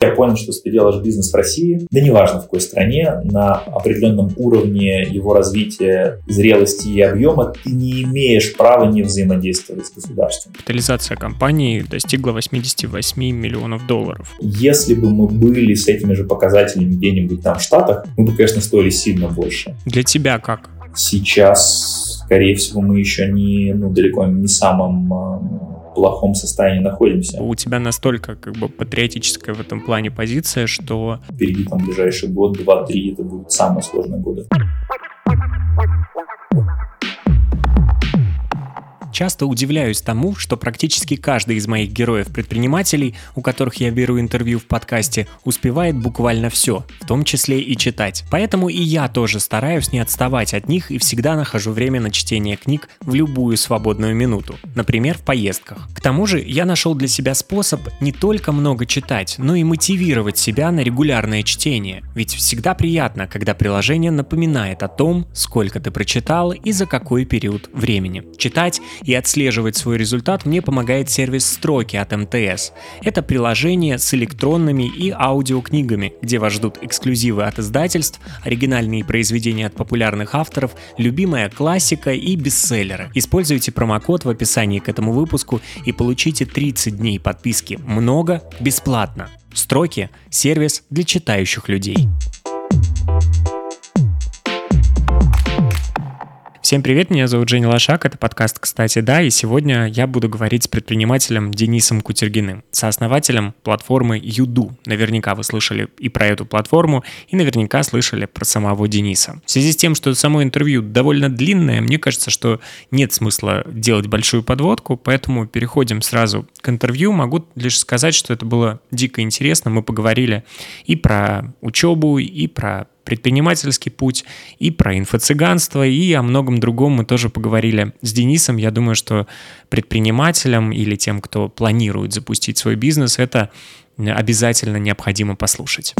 Я понял, что если ты делаешь бизнес в России, да неважно в какой стране, на определенном уровне его развития, зрелости и объема, ты не имеешь права не взаимодействовать с государством. Капитализация компании достигла 88 миллионов долларов. Если бы мы были с этими же показателями где-нибудь там в Штатах, мы бы, конечно, стоили сильно больше. Для тебя как? Сейчас, скорее всего, мы еще не, ну, далеко не самым а, плохом состоянии находимся. У тебя настолько как бы патриотическая в этом плане позиция, что... Впереди там ближайший год, два, три, это будут самые сложные годы. Часто удивляюсь тому, что практически каждый из моих героев-предпринимателей, у которых я беру интервью в подкасте, успевает буквально все, в том числе и читать. Поэтому и я тоже стараюсь не отставать от них и всегда нахожу время на чтение книг в любую свободную минуту, например, в поездках. К тому же я нашел для себя способ не только много читать, но и мотивировать себя на регулярное чтение, ведь всегда приятно, когда приложение напоминает о том, сколько ты прочитал и за какой период времени. Читать и отслеживать свой результат мне помогает сервис «Строки» от МТС. Это приложение с электронными и аудиокнигами, где вас ждут эксклюзивы от издательств, оригинальные произведения от популярных авторов, любимая классика и бестселлеры. Используйте промокод в описании к этому выпуску и получите 30 дней подписки «Много» бесплатно. «Строки» — сервис для читающих людей. Всем привет, меня зовут Женя Лошак, это подкаст «Кстати, да», и сегодня я буду говорить с предпринимателем Денисом Кутергиным, сооснователем платформы Юду. Наверняка вы слышали и про эту платформу, и наверняка слышали про самого Дениса. В связи с тем, что само интервью довольно длинное, мне кажется, что нет смысла делать большую подводку, поэтому переходим сразу к интервью. Могу лишь сказать, что это было дико интересно, мы поговорили и про учебу, и про предпринимательский путь, и про инфо-цыганство, и о многом другом мы тоже поговорили с Денисом. Я думаю, что предпринимателям или тем, кто планирует запустить свой бизнес, это обязательно необходимо послушать.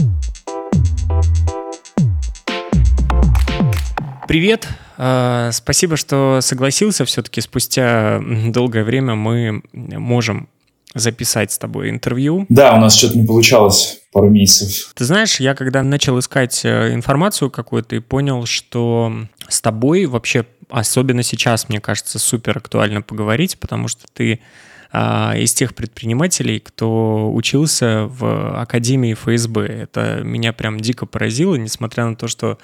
Привет, э, спасибо, что согласился. Все-таки спустя долгое время мы можем записать с тобой интервью. Да, у нас что-то не получалось пару месяцев. Ты знаешь, я когда начал искать э, информацию какую-то и понял, что с тобой вообще, особенно сейчас, мне кажется, супер актуально поговорить, потому что ты а, из тех предпринимателей, кто учился в Академии ФСБ. Это меня прям дико поразило, несмотря на то, что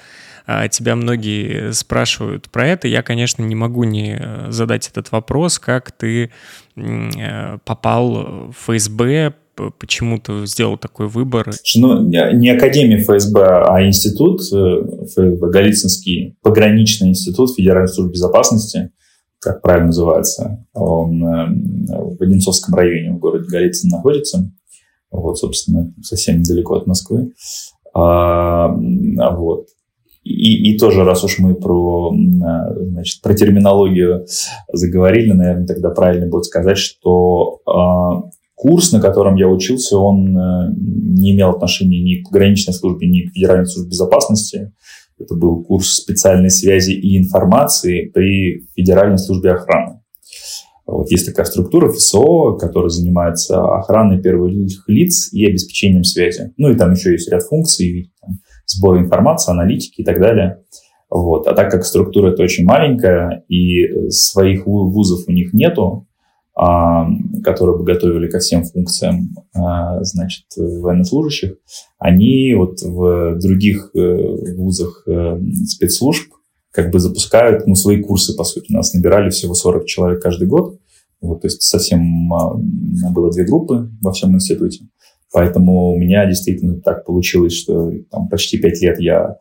тебя многие спрашивают про это. Я, конечно, не могу не э, задать этот вопрос, как ты э, попал в ФСБ, почему ты сделал такой выбор? Ну, не Академия ФСБ, а институт, э, ФСБ, Голицынский пограничный институт Федеральной службы безопасности, как правильно называется. Он в Одинцовском районе в городе Голицын находится. Вот, собственно, совсем недалеко от Москвы. А, вот. И, и тоже, раз уж мы про, значит, про терминологию заговорили, наверное, тогда правильно будет сказать, что э, курс, на котором я учился, он э, не имел отношения ни к пограничной службе, ни к Федеральной службе безопасности. Это был курс специальной связи и информации при Федеральной службе охраны. Вот есть такая структура ФСО, которая занимается охраной первых лиц и обеспечением связи. Ну и там еще есть ряд функций, там, сбора информации, аналитики и так далее. Вот. А так как структура это очень маленькая и своих вузов у них нету, а, которые бы готовили ко всем функциям а, значит, военнослужащих, они вот в других э, вузах э, спецслужб как бы запускают ну, свои курсы, по сути. Нас набирали всего 40 человек каждый год. Вот, то есть совсем а, было две группы во всем институте. Поэтому у меня действительно так получилось, что там, почти пять лет я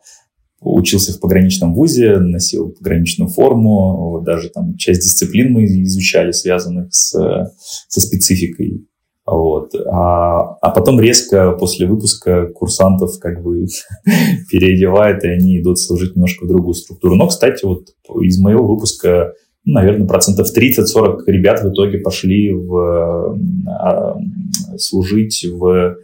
учился в пограничном вузе, носил пограничную форму, вот, даже там часть дисциплин мы изучали, связанных с, со спецификой. Вот. А, а потом резко после выпуска курсантов как бы переодевает, и они идут служить немножко в другую структуру. Но, кстати, вот из моего выпуска ну, наверное, процентов 30-40 ребят в итоге пошли в, а, служить в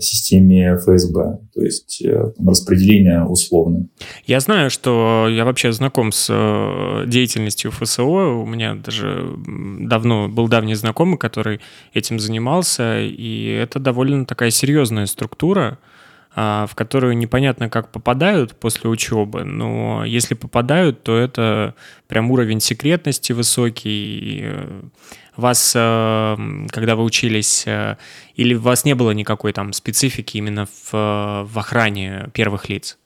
системе ФСБ, то есть э, распределение условно. Я знаю, что я вообще знаком с э, деятельностью ФСО, у меня даже давно был давний знакомый, который этим занимался, и это довольно такая серьезная структура, а, в которую непонятно как попадают после учебы, но если попадают, то это прям уровень секретности высокий, э, вас, э, когда вы учились, э, или у вас не было никакой там специфики именно в, в охране первых лиц?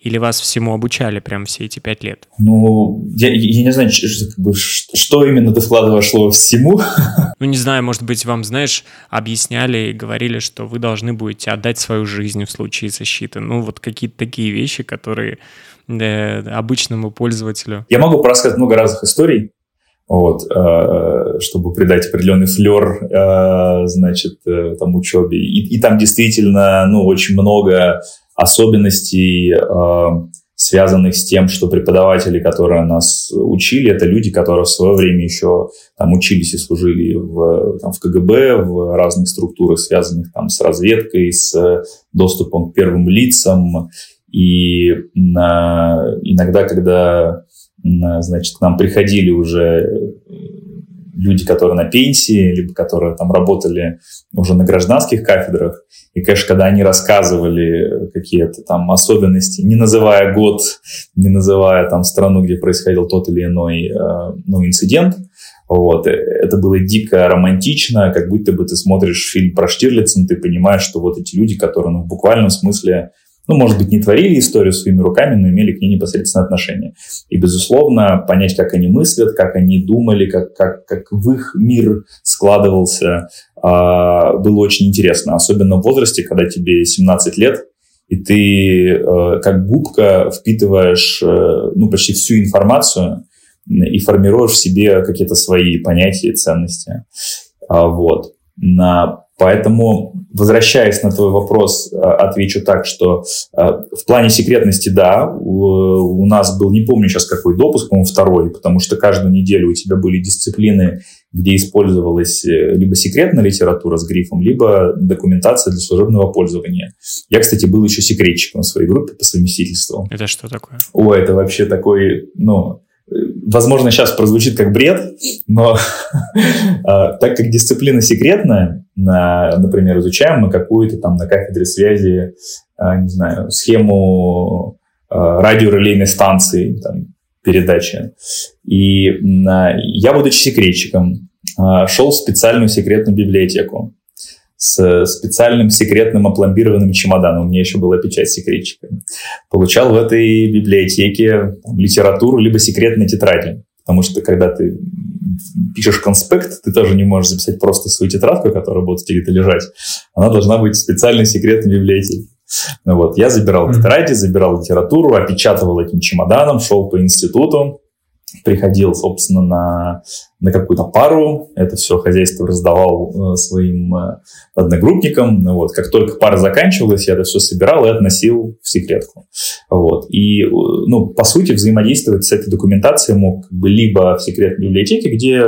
Или вас всему обучали прям все эти пять лет? Ну, я, я не знаю, что именно ты вкладываешь слово «всему». Ну, не знаю, может быть, вам, знаешь, объясняли и говорили, что вы должны будете отдать свою жизнь в случае защиты. Ну, вот какие-то такие вещи, которые э, обычному пользователю. Я могу рассказать много разных историй вот, э, чтобы придать определенный флер, э, значит, э, там учебе. И, и там действительно, ну, очень много особенностей, связанных с тем, что преподаватели, которые нас учили, это люди, которые в свое время еще там учились и служили в, там, в КГБ, в разных структурах, связанных там с разведкой, с доступом к первым лицам. И на, иногда, когда значит, к нам приходили уже э, люди, которые на пенсии, либо которые там работали уже на гражданских кафедрах. И, конечно, когда они рассказывали какие-то там особенности, не называя год, не называя там страну, где происходил тот или иной э, ну, инцидент, вот. Э, это было дико романтично, как будто бы ты смотришь фильм про Штирлица, ты понимаешь, что вот эти люди, которые ну, в буквальном смысле ну, может быть, не творили историю своими руками, но имели к ней непосредственное отношение. И, безусловно, понять, как они мыслят, как они думали, как, как, как в их мир складывался, а, было очень интересно. Особенно в возрасте, когда тебе 17 лет, и ты э, как губка впитываешь э, ну, почти всю информацию и формируешь в себе какие-то свои понятия и ценности. А, вот. На Поэтому, возвращаясь на твой вопрос, э, отвечу так, что э, в плане секретности, да, у нас был, не помню сейчас какой допуск, по-моему, второй, потому что каждую неделю у тебя были дисциплины, где использовалась э, либо секретная литература с грифом, либо документация для служебного пользования. Я, кстати, был еще секретчиком в своей группе по совместительству. Это что такое? О, это вообще такой, ну, возможно, сейчас прозвучит как бред, но а, так как дисциплина секретная, например, изучаем мы какую-то там на кафедре связи, а, не знаю, схему а, радиорелейной станции, там, передачи. И я, будучи секретчиком, шел в специальную секретную библиотеку с специальным секретным опломбированным чемоданом. У меня еще была печать секретчика. Получал в этой библиотеке литературу либо секретные тетради. Потому что когда ты пишешь конспект, ты тоже не можешь записать просто свою тетрадку, которая будет где-то лежать. Она должна быть в специальной секретной библиотеке. Ну вот, я забирал тетради, забирал литературу, опечатывал этим чемоданом, шел по институту, приходил, собственно, на, на какую-то пару, это все хозяйство раздавал э, своим э, одногруппникам, вот, как только пара заканчивалась, я это все собирал и относил в секретку, вот, и, э, ну, по сути, взаимодействовать с этой документацией мог как бы либо в секретной библиотеке, где,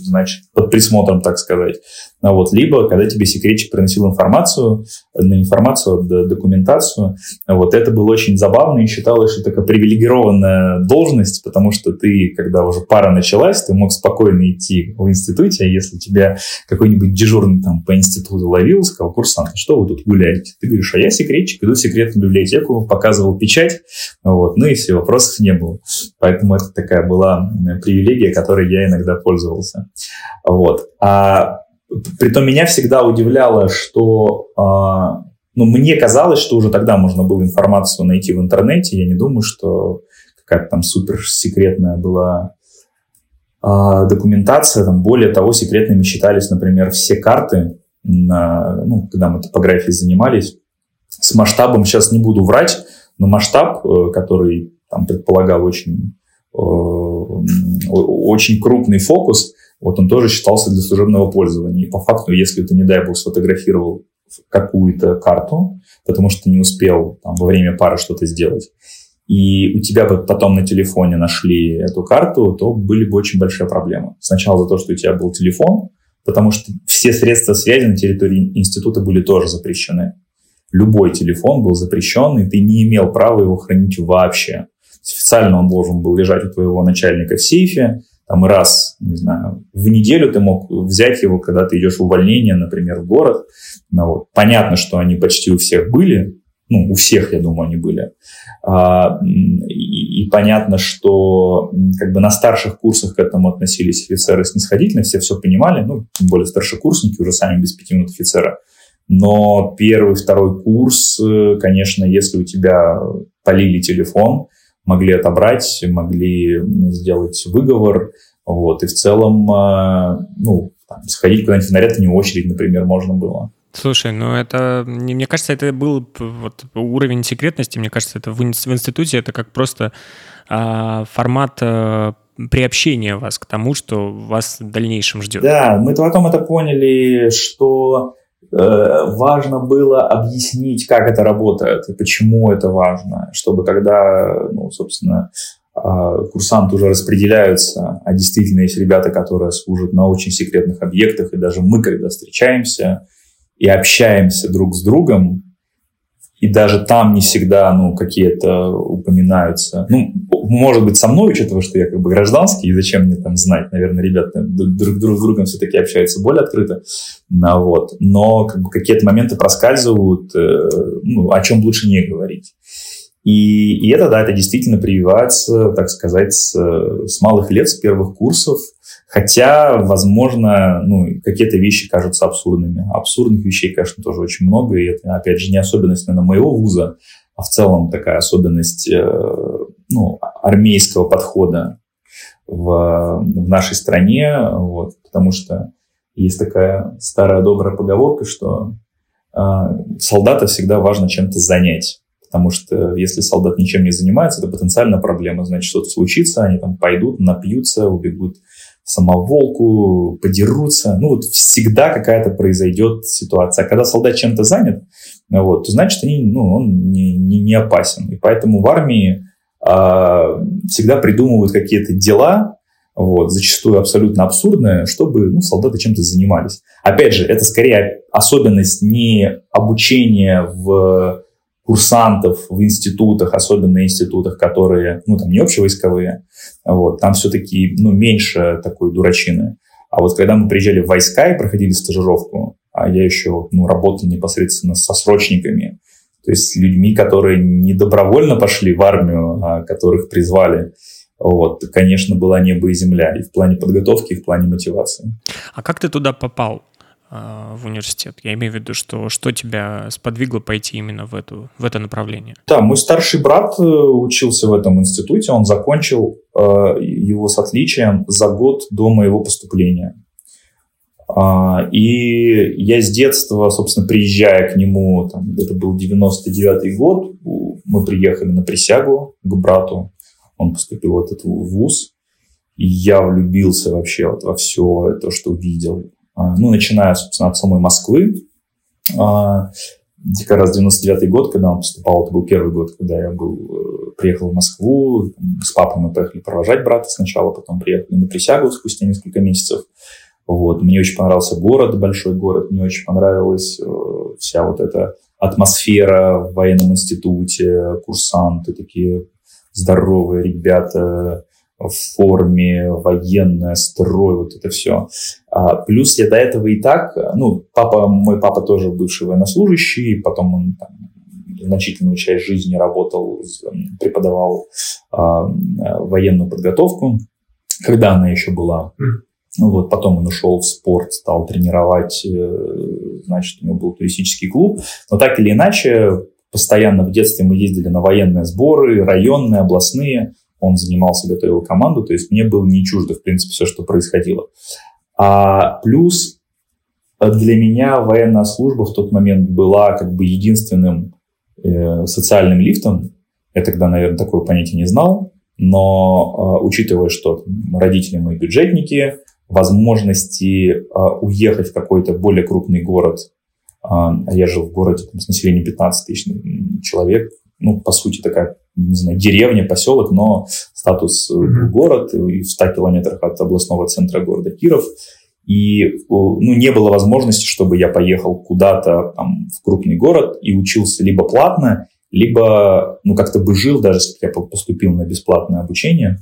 значит, под присмотром, так сказать, ну вот, либо когда тебе секретчик приносил информацию, на информацию, документацию, вот, это было очень забавно и считалось, что такая привилегированная должность, потому что ты, когда уже пара началась, ты мог спокойно идти в институте, а если тебя какой-нибудь дежурный там по институту ловил, сказал, курсант, «А что вы тут гуляете? Ты говоришь, а я секретчик, иду в секретную библиотеку, показывал печать, вот, ну и все, вопросов не было. Поэтому это такая была привилегия, которой я иногда пользовался. Вот. А Притом меня всегда удивляло, что а, ну, мне казалось, что уже тогда можно было информацию найти в интернете. Я не думаю, что какая-то там супер секретная была документация. Там, более того, секретными считались, например, все карты, на, ну, когда мы топографией занимались. С масштабом сейчас не буду врать, но масштаб, э, который там предполагал очень, э, очень крупный фокус, вот он тоже считался для служебного пользования. И по факту, если ты, не дай бог, сфотографировал какую-то карту, потому что не успел там, во время пары что-то сделать, и у тебя бы потом на телефоне нашли эту карту, то были бы очень большие проблемы. Сначала за то, что у тебя был телефон, потому что все средства связи на территории института были тоже запрещены. Любой телефон был запрещен, и ты не имел права его хранить вообще. Официально он должен был лежать у твоего начальника в сейфе, там раз, не знаю, в неделю ты мог взять его, когда ты идешь в увольнение, например, в город. Ну, вот. Понятно, что они почти у всех были, ну, у всех, я думаю, они были. А, и, понятно, что как бы на старших курсах к этому относились офицеры снисходительно, все все понимали, ну, тем более старшекурсники уже сами без пяти минут офицера. Но первый, второй курс, э, конечно, если у тебя полили телефон, могли отобрать, могли сделать выговор, вот, и в целом, э, ну, там, сходить куда-нибудь в наряд не очередь, например, можно было. Слушай, ну это, мне кажется, это был вот уровень секретности, мне кажется, это в, институте это как просто а, формат а, приобщения вас к тому, что вас в дальнейшем ждет. Да, мы потом это поняли, что э, важно было объяснить, как это работает и почему это важно, чтобы когда, ну, собственно, а, курсанты уже распределяются, а действительно есть ребята, которые служат на очень секретных объектах, и даже мы, когда встречаемся, и общаемся друг с другом, и даже там не всегда, ну, какие-то упоминаются. Ну, может быть, со мной, учитывая, что я как бы гражданский, и зачем мне там знать, наверное, ребята друг, друг с другом все-таки общаются более открыто, ну, вот. но как бы какие-то моменты проскальзывают, э, ну, о чем лучше не говорить. И, и это, да, это действительно прививается, так сказать, с, с малых лет, с первых курсов, Хотя, возможно, ну, какие-то вещи кажутся абсурдными. Абсурдных вещей, конечно, тоже очень много. И это, опять же, не особенность, наверное, моего вуза, а в целом такая особенность э, ну, армейского подхода в, в нашей стране. Вот, потому что есть такая старая добрая поговорка, что э, солдата всегда важно чем-то занять. Потому что если солдат ничем не занимается, это потенциально проблема. Значит, что-то случится, они там пойдут, напьются, убегут самоволку, подерутся. Ну, вот всегда какая-то произойдет ситуация. А когда солдат чем-то занят, вот, то значит, они, ну, он не, не, не опасен. И поэтому в армии э, всегда придумывают какие-то дела, вот, зачастую абсолютно абсурдные, чтобы ну, солдаты чем-то занимались. Опять же, это скорее особенность не обучения в курсантов в институтах, особенно институтах, которые, ну, там, не общевойсковые, вот, там все-таки, ну, меньше такой дурачины. А вот когда мы приезжали в войска и проходили стажировку, а я еще, ну, работал непосредственно со срочниками, то есть людьми, которые не добровольно пошли в армию, а которых призвали, вот, конечно, была небо и земля и в плане подготовки, и в плане мотивации. А как ты туда попал? А, в университет? Я имею в виду, что что тебя сподвигло пойти именно в, эту, в это направление? Да, мой старший брат э, учился в этом институте, он закончил э, его с отличием за год до моего поступления. Uh, и я с детства, собственно, приезжая к нему, там, это был 99-й год, мы приехали на присягу к брату, он поступил в этот вуз, и я влюбился вообще вот во все то, что видел. А, ну, начиная, собственно, от самой Москвы. А, как раз 99 год, когда он поступал, это был первый год, когда я был, э, приехал в Москву, с папой мы поехали провожать брата сначала, потом приехали на присягу спустя несколько месяцев. Вот. Мне очень понравился город, большой город, мне очень понравилась э, вся вот эта атмосфера в военном институте, курсанты такие здоровые ребята, в форме, военная, строй, вот это все. А, плюс я до этого и так, ну, папа, мой папа тоже бывший военнослужащий, потом он там, значительную часть жизни работал, преподавал а, военную подготовку, когда она еще была. Ну, вот, потом он ушел в спорт, стал тренировать, э, значит, у него был туристический клуб. Но так или иначе, постоянно в детстве мы ездили на военные сборы, районные, областные он занимался, готовил команду, то есть мне было не чуждо, в принципе, все, что происходило. А плюс э, для меня военная служба в тот момент была как бы единственным э, социальным лифтом. Я тогда, наверное, такое понятие не знал, но э, учитывая, что родители мои бюджетники, возможности э, уехать в какой-то более крупный город, э, я жил в городе там, с населением 15 тысяч человек, ну, по сути, такая не знаю, деревня, поселок, но статус mm-hmm. город и в 100 километрах от областного центра города Киров. И ну, не было возможности, чтобы я поехал куда-то там, в крупный город и учился либо платно, либо ну, как-то бы жил, даже если я поступил на бесплатное обучение.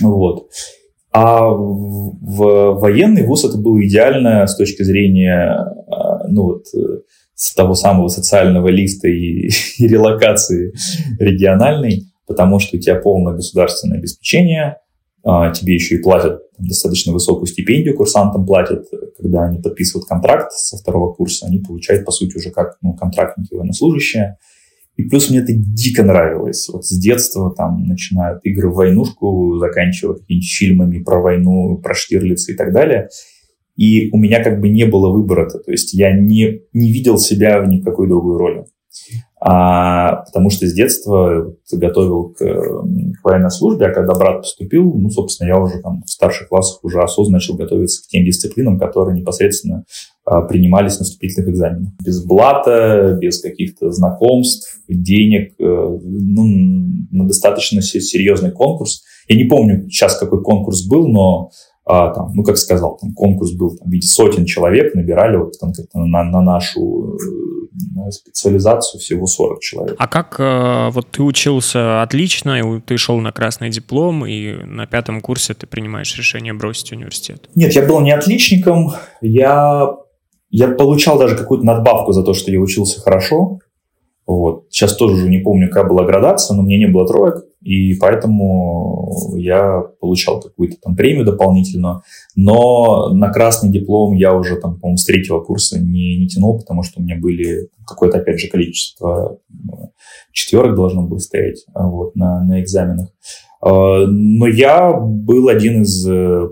Вот. А в военный вуз это было идеально с точки зрения а, ну, вот, с того самого социального листа и, и релокации региональной, потому что у тебя полное государственное обеспечение, а, тебе еще и платят достаточно высокую стипендию, курсантам платят, когда они подписывают контракт со второго курса, они получают, по сути, уже как ну, контрактники военнослужащие. И плюс мне это дико нравилось. Вот с детства там начинают игры в войнушку, заканчивая какими-нибудь фильмами про войну, про Штирлица и так далее. И у меня как бы не было выбора-то. То есть я не, не видел себя в никакой другой роли. А, потому что с детства готовил к, к военной службе, а когда брат поступил, ну, собственно, я уже там в старших классах уже осознанно начал готовиться к тем дисциплинам, которые непосредственно а, принимались на вступительных экзаменах. Без блата, без каких-то знакомств, денег, э, ну, на достаточно серьезный конкурс. Я не помню сейчас, какой конкурс был, но а, там, ну, как сказал, там конкурс был там, в виде сотен человек, набирали вот конкретно на, на нашу э, специализацию всего 40 человек. А как э, вот ты учился отлично, и ты шел на красный диплом, и на пятом курсе ты принимаешь решение бросить университет? Нет, я был не отличником, я, я получал даже какую-то надбавку за то, что я учился хорошо, вот. Сейчас тоже уже не помню, какая была градация, но мне не было троек, и поэтому я получал какую-то там премию дополнительную. Но на красный диплом я уже там, по-моему, с третьего курса не, не тянул, потому что у меня были какое-то, опять же, количество четверок должно было стоять вот, на, на экзаменах. А, но я был один из,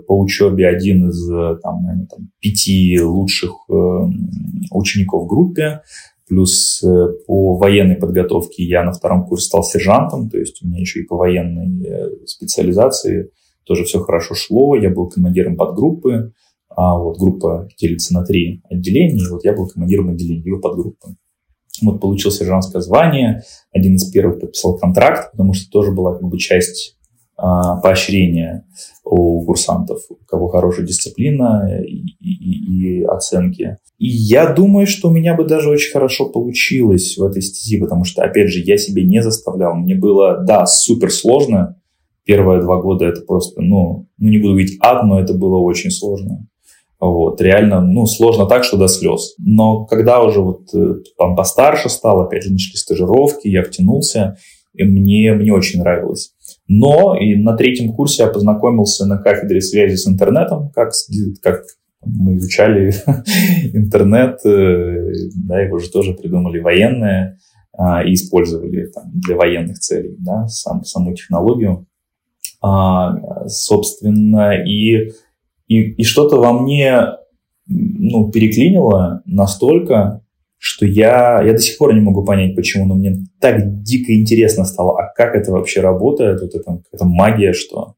по учебе, один из там, наверное, там, пяти лучших э, учеников в группе. Плюс э, по военной подготовке я на втором курсе стал сержантом, то есть у меня еще и по военной э, специализации тоже все хорошо шло. Я был командиром подгруппы, а вот группа делится на три отделения, и вот я был командиром отделения, его подгруппы. Вот получил сержантское звание, один из первых подписал контракт, потому что тоже была как бы часть поощрения у курсантов, у кого хорошая дисциплина и, и, и оценки. И я думаю, что у меня бы даже очень хорошо получилось в этой стези, потому что, опять же, я себе не заставлял. Мне было, да, супер сложно. Первые два года это просто, ну, ну не буду говорить ад, но это было очень сложно. Вот, реально, ну, сложно так, что до слез. Но когда уже вот э, там постарше стал, опять же, начали стажировки, я втянулся, и мне, мне очень нравилось. Но и на третьем курсе я познакомился на кафедре связи с интернетом, как, как мы изучали интернет, э, да, его же тоже придумали военные а, и использовали там, для военных целей, да, сам, саму технологию. А, собственно, и, и, и что-то во мне ну, переклинило настолько, что я, я до сих пор не могу понять, почему, но мне так дико интересно стало, а как это вообще работает, вот это, это магия, что,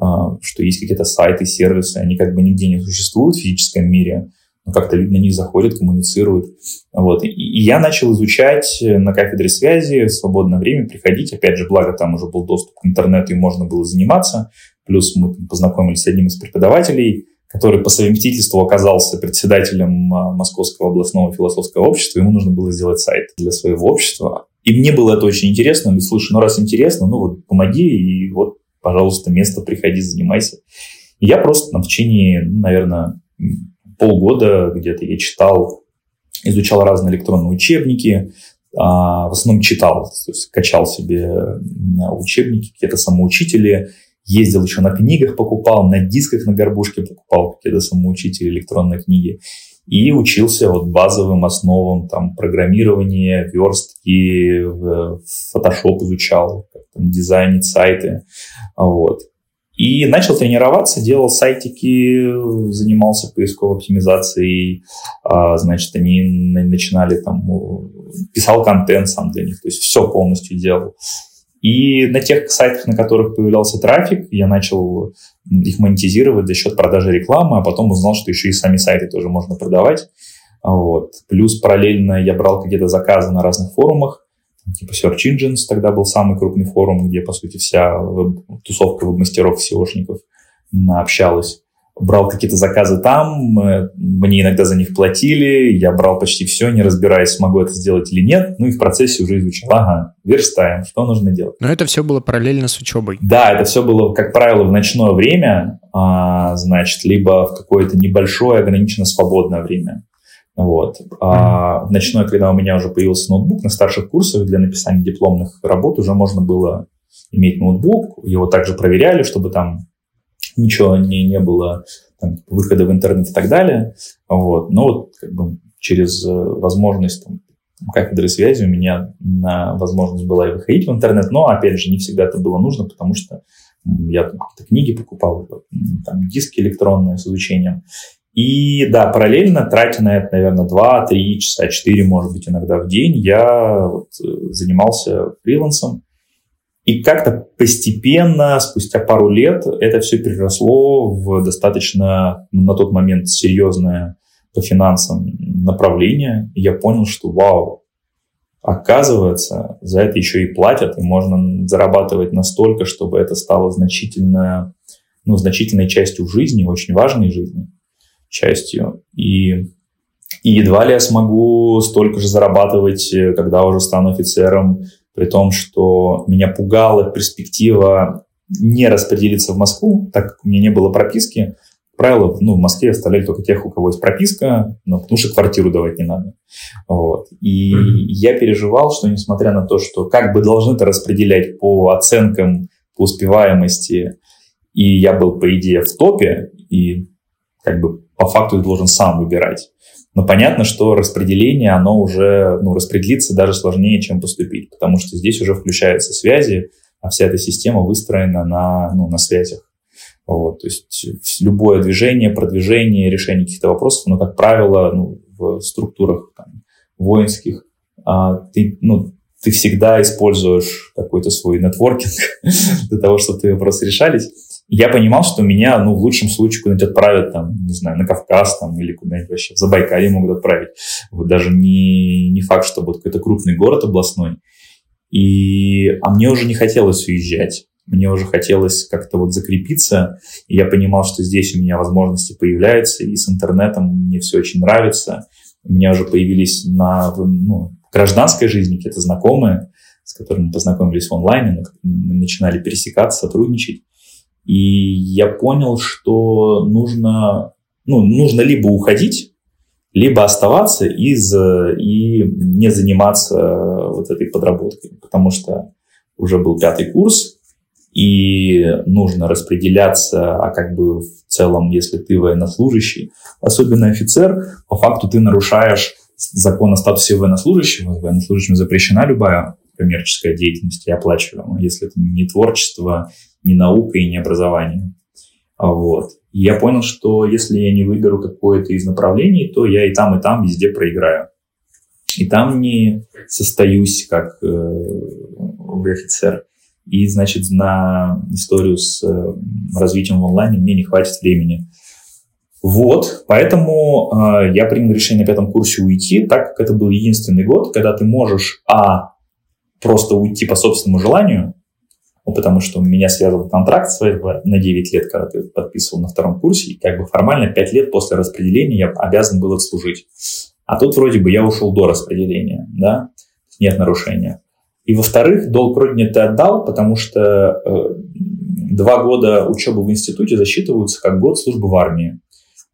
а, что есть какие-то сайты, сервисы, они как бы нигде не существуют в физическом мире, но как-то люди на них заходят, коммуницируют. Вот. И, и я начал изучать на кафедре связи в свободное время, приходить. Опять же, благо там уже был доступ к интернету и можно было заниматься. Плюс мы познакомились с одним из преподавателей, который по совместительству оказался председателем а, Московского областного философского общества, ему нужно было сделать сайт для своего общества. И мне было это очень интересно. Он говорит, слушай, ну раз интересно, ну вот помоги, и вот, пожалуйста, место приходи, занимайся. И я просто на течение, ну, наверное, полгода где-то я читал, изучал разные электронные учебники, а, в основном читал, то есть качал себе учебники, какие-то самоучители, ездил еще на книгах, покупал, на дисках на горбушке покупал какие-то самоучители электронные книги. И учился вот базовым основам там, программирования, верстки, фотошоп изучал, там, дизайнить сайты. Вот. И начал тренироваться, делал сайтики, занимался поисковой оптимизацией. А, значит, они начинали там, писал контент сам для них, то есть все полностью делал. И на тех сайтах, на которых появлялся трафик, я начал их монетизировать за счет продажи рекламы, а потом узнал, что еще и сами сайты тоже можно продавать. Вот. Плюс параллельно я брал какие-то заказы на разных форумах, типа Search Engines, тогда был самый крупный форум, где, по сути, вся веб- тусовка веб-мастеров, SEOшников общалась. Брал какие-то заказы там, мне иногда за них платили, я брал почти все, не разбираясь, смогу это сделать или нет, ну и в процессе уже изучал, ага, верстаем, что нужно делать. Но это все было параллельно с учебой? Да, это все было, как правило, в ночное время, а, значит, либо в какое-то небольшое, ограниченно свободное время. Вот. А в ночное, когда у меня уже появился ноутбук, на старших курсах для написания дипломных работ уже можно было иметь ноутбук, его также проверяли, чтобы там ничего не, не было, там, выхода в интернет и так далее. Вот. Но вот как бы через э, возможность там, кафедры связи у меня на возможность была и выходить в интернет, но, опять же, не всегда это было нужно, потому что я там какие-то книги покупал, там, диски электронные с изучением. И да, параллельно, тратя на это, наверное, 2-3 часа, 4, может быть, иногда в день, я вот э, занимался фрилансом, и как-то постепенно, спустя пару лет, это все переросло в достаточно ну, на тот момент серьезное по финансам направление. И я понял, что вау, оказывается, за это еще и платят, и можно зарабатывать настолько, чтобы это стало значительно, ну, значительной частью жизни, очень важной жизни частью. И, и едва ли я смогу столько же зарабатывать, когда уже стану офицером, при том, что меня пугала перспектива не распределиться в Москву, так как у меня не было прописки. Правило, ну, в Москве оставляли только тех, у кого есть прописка, ну, потому что квартиру давать не надо. Вот. И mm-hmm. я переживал, что несмотря на то, что как бы должны это распределять по оценкам, по успеваемости, и я был, по идее, в топе, и как бы по факту я должен сам выбирать. Но понятно, что распределение, оно уже, ну, распределиться даже сложнее, чем поступить, потому что здесь уже включаются связи, а вся эта система выстроена на, ну, на связях. Вот, то есть любое движение, продвижение, решение каких-то вопросов, но, как правило, ну, в структурах там, воинских а, ты, ну, ты всегда используешь какой-то свой нетворкинг для того, чтобы твои вопросы решались я понимал, что меня, ну, в лучшем случае куда-нибудь отправят, там, не знаю, на Кавказ, там, или куда-нибудь вообще в Забайкалье могут отправить. Вот даже не, не факт, что будет какой-то крупный город областной. И, а мне уже не хотелось уезжать. Мне уже хотелось как-то вот закрепиться. И я понимал, что здесь у меня возможности появляются, и с интернетом мне все очень нравится. У меня уже появились на ну, гражданской жизни какие-то знакомые, с которыми познакомились в онлайне, начинали пересекаться, сотрудничать. И я понял, что нужно, ну, нужно либо уходить, либо оставаться из, и не заниматься вот этой подработкой, потому что уже был пятый курс, и нужно распределяться, а как бы в целом, если ты военнослужащий, особенно офицер, по факту ты нарушаешь закон о статусе военнослужащего. Военнослужащим запрещена любая коммерческая деятельность и оплачиваемая, если это не творчество, не наука и не образование. А вот. И я понял, что если я не выберу какое-то из направлений, то я и там, и там везде проиграю. И там не состоюсь как э, офицер. И, значит, на историю с э, развитием в онлайне мне не хватит времени. Вот, поэтому э, я принял решение на пятом курсе уйти, так как это был единственный год, когда ты можешь, а, просто уйти по собственному желанию, ну, потому что меня связывал контракт своего на 9 лет, когда ты подписывал на втором курсе, и как бы формально 5 лет после распределения я обязан был отслужить. А тут вроде бы я ушел до распределения, да, нет нарушения. И во-вторых, долг родине ты отдал, потому что э, два года учебы в институте засчитываются как год службы в армии.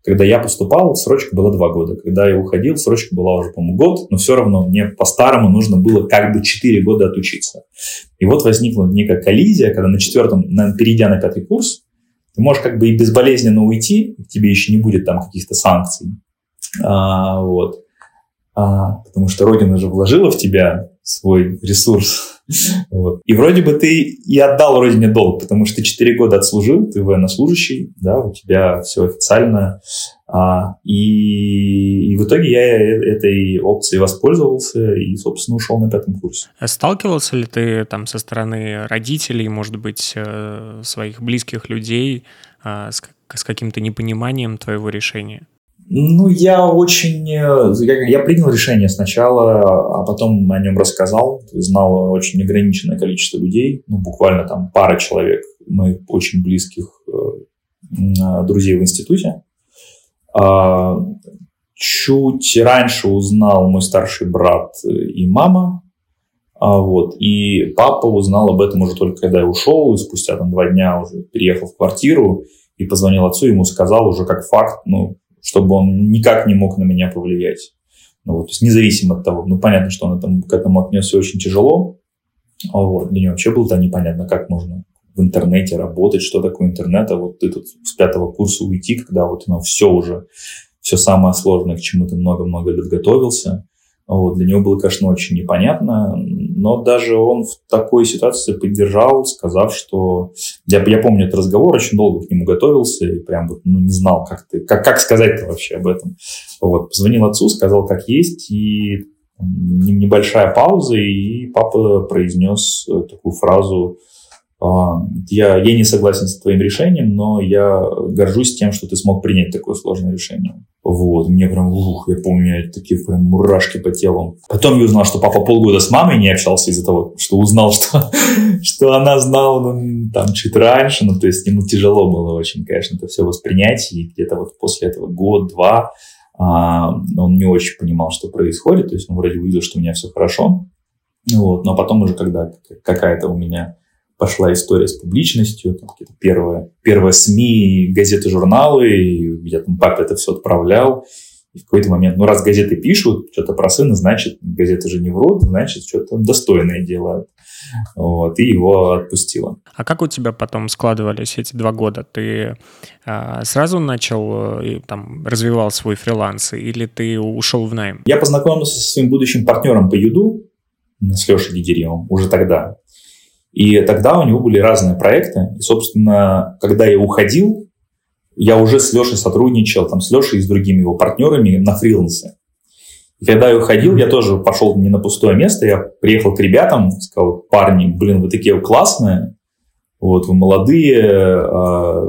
Когда я поступал, срочка была два года. Когда я уходил, срочка была уже, по-моему, год, но все равно мне по-старому нужно было как бы четыре года отучиться. И вот возникла некая коллизия, когда на четвертом, на, перейдя на пятый курс, ты можешь как бы и безболезненно уйти, тебе еще не будет там каких-то санкций. А, вот. А, потому что Родина же вложила в тебя свой ресурс. Вот. И вроде бы ты и отдал родине долг, потому что ты 4 года отслужил, ты военнослужащий, да, у тебя все официально. А, и, и в итоге я этой опцией воспользовался и, собственно, ушел на пятом курсе. А сталкивался ли ты там со стороны родителей, может быть, э, своих близких людей а, с каким-то непониманием твоего решения? Ну, я очень... Э, я, я принял решение сначала, а потом о нем рассказал. Знал очень ограниченное количество людей, ну, буквально там пара человек, моих очень близких, э, друзей в институте. А, чуть раньше узнал мой старший брат и мама. А, вот. И папа узнал об этом уже только когда я ушел, и спустя там два дня уже переехал в квартиру и позвонил отцу, ему сказал уже как факт, ну, чтобы он никак не мог на меня повлиять. Ну, вот, то есть независимо от того, ну, понятно, что он там, к этому отнесся очень тяжело, а вот, для него вообще было то непонятно, как можно в интернете работать, что такое интернет, а вот ты тут с пятого курса уйти, когда вот оно все уже, все самое сложное, к чему ты много-много лет готовился, вот, для него было, конечно, очень непонятно, но даже он в такой ситуации поддержал, сказав, что... Я, я помню этот разговор, очень долго к нему готовился и прям вот, ну, не знал, как, ты, как, как сказать-то вообще об этом. Вот, позвонил отцу, сказал, как есть, и небольшая пауза, и папа произнес э, такую фразу я, я не согласен с твоим решением, но я горжусь тем, что ты смог принять такое сложное решение. Вот, мне прям, ух, я помню, такие прям мурашки по телу. Потом я узнал, что папа полгода с мамой не общался из-за того, что узнал, что, что она знала ну, там чуть раньше, ну, то есть ему тяжело было очень, конечно, это все воспринять, и где-то вот после этого год-два а, он не очень понимал, что происходит, то есть он вроде увидел, что у меня все хорошо, вот, но потом уже, когда какая-то у меня пошла история с публичностью, там какие-то первые, первые СМИ, газеты, журналы, и я там папе это все отправлял. И в какой-то момент, ну, раз газеты пишут что-то про сына, значит, газеты же не врут, значит, что-то достойное делают. Вот, и его отпустила. А как у тебя потом складывались эти два года? Ты а, сразу начал и, там, развивал свой фриланс, или ты ушел в найм? Я познакомился со своим будущим партнером по юду, с Лешей Дидерьевым, уже тогда. И тогда у него были разные проекты. И, собственно, когда я уходил, я уже с Лешей сотрудничал, там, с Лешей и с другими его партнерами на фрилансе. И когда я уходил, я тоже пошел не на пустое место, я приехал к ребятам, сказал, парни, блин, вы такие классные, вот, вы молодые, а,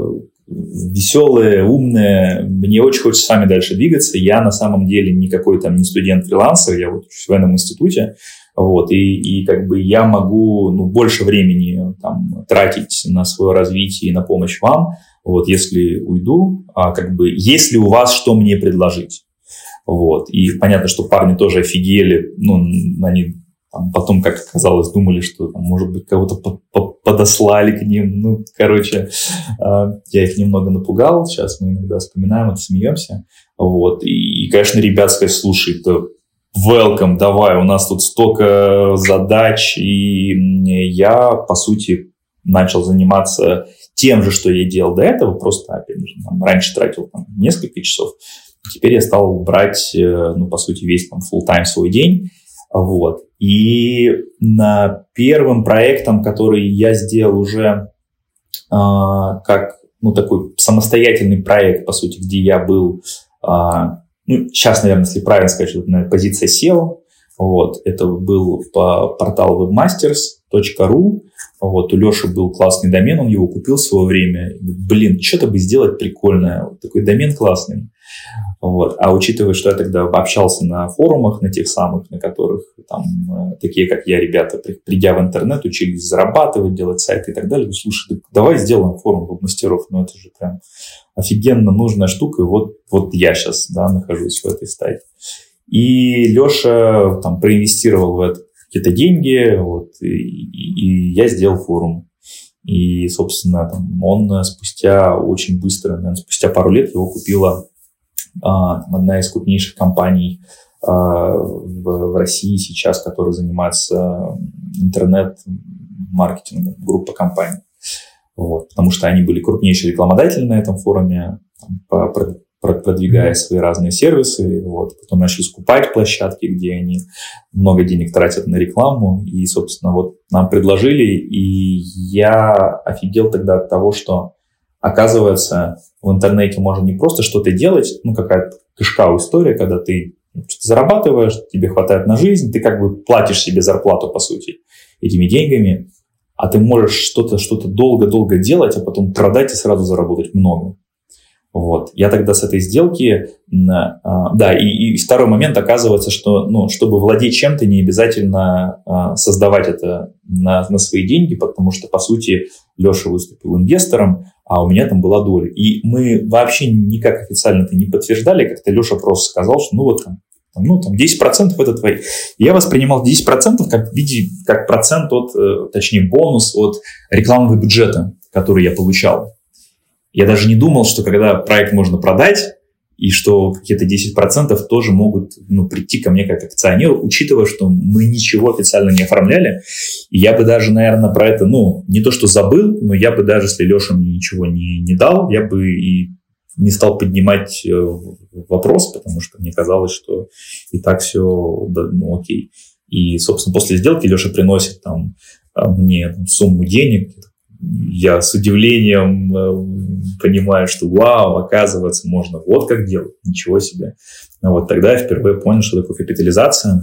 веселые, умные, мне очень хочется с вами дальше двигаться. Я на самом деле не какой там не студент-фрилансер, я вот в военном институте, вот, и, и как бы я могу ну, больше времени там, тратить на свое развитие и на помощь вам, вот, если уйду, а как бы, если у вас что мне предложить. Вот. И понятно, что парни тоже офигели, ну, они там, потом, как оказалось, думали, что, там, может быть, кого-то подослали к ним. Ну, короче, э, я их немного напугал. Сейчас мы иногда вспоминаем это, смеемся. Вот. И, и конечно, ребят сказать, слушай, это welcome, давай, у нас тут столько задач, и я, по сути, начал заниматься тем же, что я делал до этого, просто, опять же, там, раньше тратил там, несколько часов, теперь я стал брать, э, ну, по сути, весь там full-time свой день, вот. И на первым проектом, который я сделал уже а, как, ну, такой самостоятельный проект, по сути, где я был а, ну, сейчас, наверное, если правильно сказать, что это позиция SEO, вот, это был по портал webmasters.ru, вот, у Леши был классный домен, он его купил в свое время. Блин, что-то бы сделать прикольное, вот такой домен классный. Вот. А учитывая, что я тогда общался на форумах, на тех самых, на которых там э, такие, как я, ребята, придя в интернет, учились зарабатывать, делать сайты и так далее, слушай, давай сделаем форум веб-мастеров, ну это же прям офигенно нужная штука, и вот, вот я сейчас да, нахожусь в этой стадии. И Леша там проинвестировал в это какие-то деньги, вот, и, и я сделал форум. И, собственно, там, он спустя очень быстро, наверное, спустя пару лет его купила одна из крупнейших компаний а, в, России сейчас, которая занимается интернет-маркетингом, группа компаний. Вот, потому что они были крупнейшие рекламодатели на этом форуме, там, продвигая свои разные сервисы, вот, потом начали скупать площадки, где они много денег тратят на рекламу, и, собственно, вот нам предложили, и я офигел тогда от того, что, оказывается, в интернете можно не просто что-то делать, ну, какая-то кишка история, когда ты зарабатываешь, тебе хватает на жизнь, ты как бы платишь себе зарплату, по сути, этими деньгами, а ты можешь что-то что долго-долго делать, а потом продать и сразу заработать много. Вот. Я тогда с этой сделки, а, да, и, и второй момент оказывается, что, ну, чтобы владеть чем-то, не обязательно а, создавать это на, на свои деньги, потому что, по сути, Леша выступил инвестором, а у меня там была доля. И мы вообще никак официально это не подтверждали, как-то Леша просто сказал, что ну вот там, ну, там 10% это твои. Я воспринимал 10% как, виде, как процент от, э, точнее, бонус от рекламного бюджета, который я получал. Я даже не думал, что когда проект можно продать, и что какие-то 10% тоже могут ну, прийти ко мне как акционеру, учитывая, что мы ничего официально не оформляли. И я бы даже, наверное, про это, ну, не то что забыл, но я бы даже, если Леша мне ничего не, не дал, я бы и не стал поднимать э, вопрос, потому что мне казалось, что и так все да, ну, окей. И, собственно, после сделки Леша приносит там а, мне сумму денег, я с удивлением э, понимаю, что вау, оказывается, можно вот как делать, ничего себе. Ну, вот тогда я впервые понял, что такое капитализация,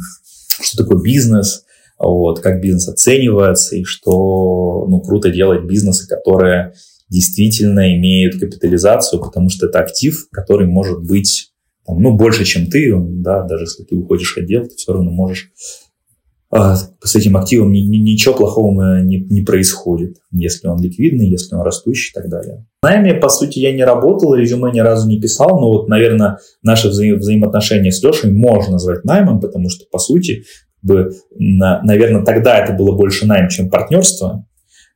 что такое бизнес, вот, как бизнес оценивается, и что ну, круто делать бизнесы, которые действительно имеют капитализацию, потому что это актив, который может быть там, ну, больше, чем ты, да, даже если ты уходишь от дел, ты все равно можешь а, с этим активом ни, ни, ничего плохого не, не происходит, если он ликвидный, если он растущий и так далее. Найме, по сути, я не работал, резюме ни разу не писал, но вот, наверное, наши вза- взаимоотношения с Лешей можно назвать наймом, потому что, по сути, бы, на, наверное, тогда это было больше найм, чем партнерство.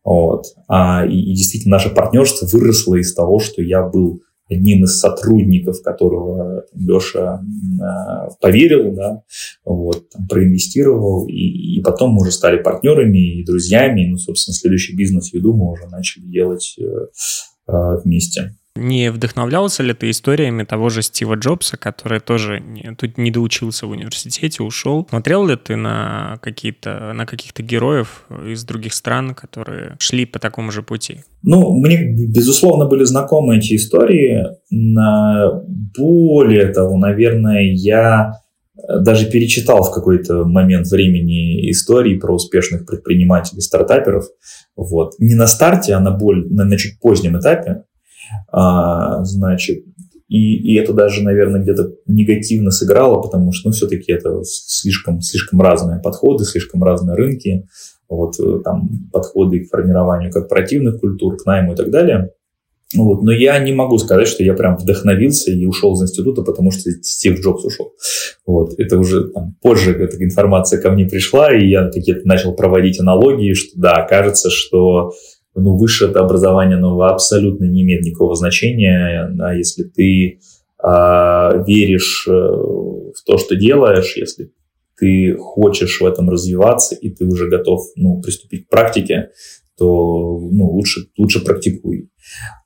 Вот. А, и, и действительно, наше партнерство выросло из того, что я был одним из сотрудников, которого Леша э, поверил, да, вот, там, проинвестировал, и, и потом мы уже стали партнерами и друзьями, ну, собственно, следующий бизнес Еду мы уже начали делать э, э, вместе. Не вдохновлялся ли ты историями того же Стива Джобса, который тоже не, тут не доучился в университете, ушел? Смотрел ли ты на какие-то на каких-то героев из других стран, которые шли по такому же пути? Ну, мне, безусловно, были знакомы эти истории. Более того, наверное, я даже перечитал в какой-то момент времени истории про успешных предпринимателей, стартаперов. Вот. Не на старте, а на, боль, на, на чуть позднем этапе. А, значит, и, и это даже, наверное, где-то негативно сыграло, потому что, ну, все-таки это слишком, слишком разные подходы, слишком разные рынки, вот э, там подходы к формированию корпоративных культур, к найму и так далее. Вот. Но я не могу сказать, что я прям вдохновился и ушел из института, потому что Стив Джобс ушел. Вот. Это уже там, позже эта информация ко мне пришла, и я какие-то начал проводить аналогии, что да, кажется, что ну, высшее это образование, но абсолютно не имеет никакого значения, да, если ты а, веришь э, в то, что делаешь, если ты хочешь в этом развиваться, и ты уже готов ну, приступить к практике, то ну, лучше, лучше практикуй.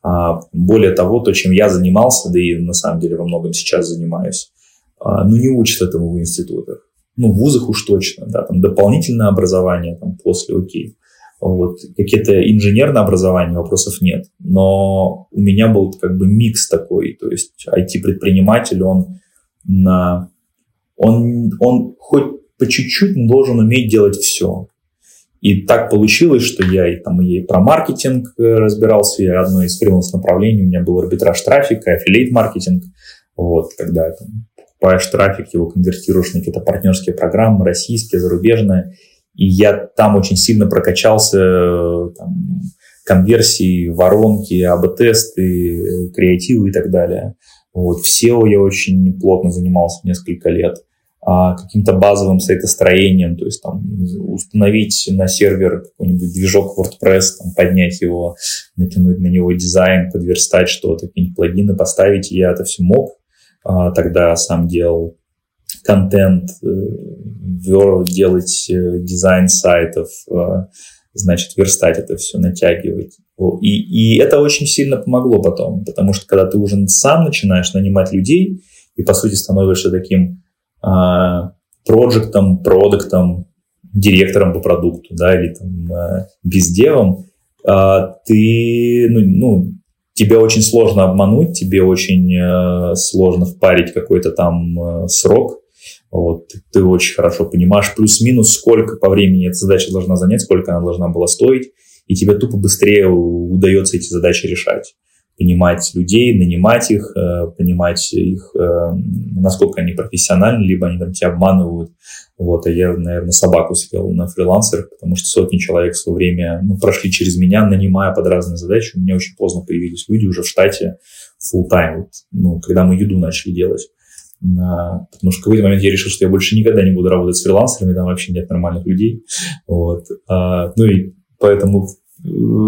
А, более того, то, чем я занимался, да и на самом деле во многом сейчас занимаюсь, а, ну, не учат этому в институтах. Ну, в вузах уж точно, да, там дополнительное образование там после, окей. Вот. Какие-то инженерное образование, вопросов нет. Но у меня был как бы микс такой. То есть IT-предприниматель, он, на, он, он хоть по чуть-чуть должен уметь делать все. И так получилось, что я и, там, и про маркетинг э, разбирался, я одно из фриланс-направлений, у меня был арбитраж трафика, аффилейт-маркетинг. Вот, когда там, покупаешь трафик, его конвертируешь на какие-то партнерские программы, российские, зарубежные. И я там очень сильно прокачался, там, конверсии, воронки, АБ-тесты, креативы и так далее. Вот. В SEO я очень плотно занимался несколько лет. А каким-то базовым сайтостроением, то есть там установить на сервер какой-нибудь движок WordPress, там, поднять его, натянуть на него дизайн, подверстать что-то, какие-нибудь плагины поставить. Я это все мог. А, тогда сам делал контент, э, делать э, дизайн сайтов, э, значит, верстать это все, натягивать. И, и это очень сильно помогло потом, потому что когда ты уже сам начинаешь нанимать людей и, по сути, становишься таким а, проектом, продуктом, директором по продукту, да, или там а, бездевом, а, ты, ну, ну, тебя очень сложно обмануть, тебе очень сложно впарить какой-то там срок, вот, ты, очень хорошо понимаешь плюс-минус, сколько по времени эта задача должна занять, сколько она должна была стоить, и тебе тупо быстрее удается эти задачи решать. понимать людей, нанимать их, э, понимать их, э, насколько они профессиональны, либо они там тебя обманывают. Вот, а я, наверное, собаку съел на фрилансерах, потому что сотни человек в свое время ну, прошли через меня, нанимая под разные задачи. У меня очень поздно появились люди уже в штате full time, вот, ну, когда мы еду начали делать. Потому что в какой-то момент я решил, что я больше никогда не буду работать с фрилансерами, там вообще нет нормальных людей. Вот. А, ну и поэтому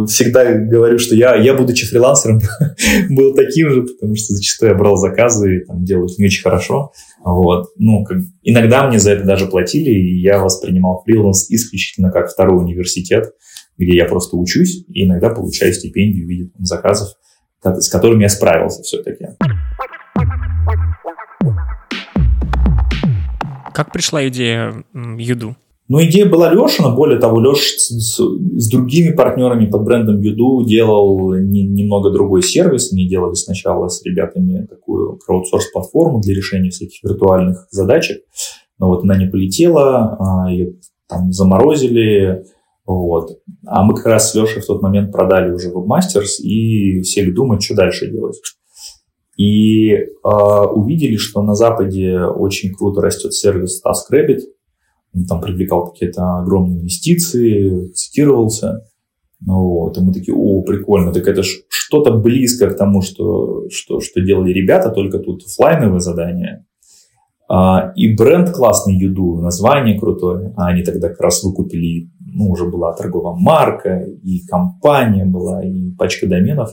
всегда говорю, что я, я будучи фрилансером, был таким же, потому что зачастую я брал заказы и там, делал их не очень хорошо. Вот. Ну, как, иногда мне за это даже платили, и я воспринимал фриланс исключительно как второй университет, где я просто учусь и иногда получаю стипендию в виде там, заказов, с которыми я справился все-таки. Как пришла идея Юду? Но идея была Лешина, более того, Леш с, с другими партнерами под брендом Юду делал не, немного другой сервис. Они делали сначала с ребятами такую краудсорс-платформу для решения всяких виртуальных задачек. Но вот она не полетела, а, ее там заморозили. Вот. А мы как раз с Лешей в тот момент продали уже WebMasters и сели думать, что дальше делать. И э, увидели, что на Западе очень круто растет сервис TaskRabbit – он там привлекал какие-то огромные инвестиции, цитировался. Ну, вот, и мы такие, о, прикольно, так это что-то близко к тому, что, что, что делали ребята, только тут офлайновое задание. А, и бренд классный Юду, название крутое. А они тогда как раз выкупили, ну, уже была торговая марка, и компания была, и пачка доменов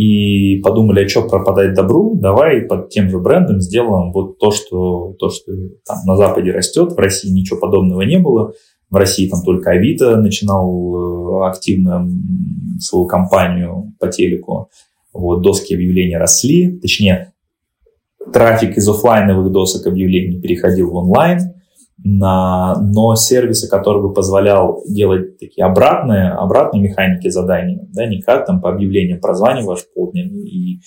и подумали, а что пропадать добру, давай под тем же брендом сделаем вот то, что, то, что там на Западе растет, в России ничего подобного не было, в России там только Авито начинал э, активно свою кампанию по телеку, вот, доски объявлений росли, точнее, трафик из офлайновых досок объявлений переходил в онлайн, но сервисы, который бы позволял делать такие обратные, обратные механики заданий, да, не как там по объявлениям прозваниваешь полдня и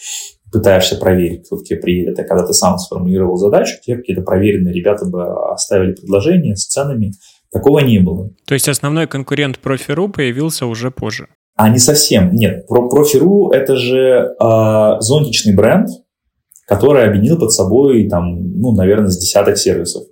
пытаешься проверить, кто к тебе приедет, а когда ты сам сформулировал задачу, тебе какие-то проверенные ребята бы оставили предложение с ценами, такого не было. То есть основной конкурент Профи.ру появился уже позже? А не совсем, нет. Про Профи.ру это же э, зонтичный бренд, который объединил под собой, там, ну, наверное, с десяток сервисов.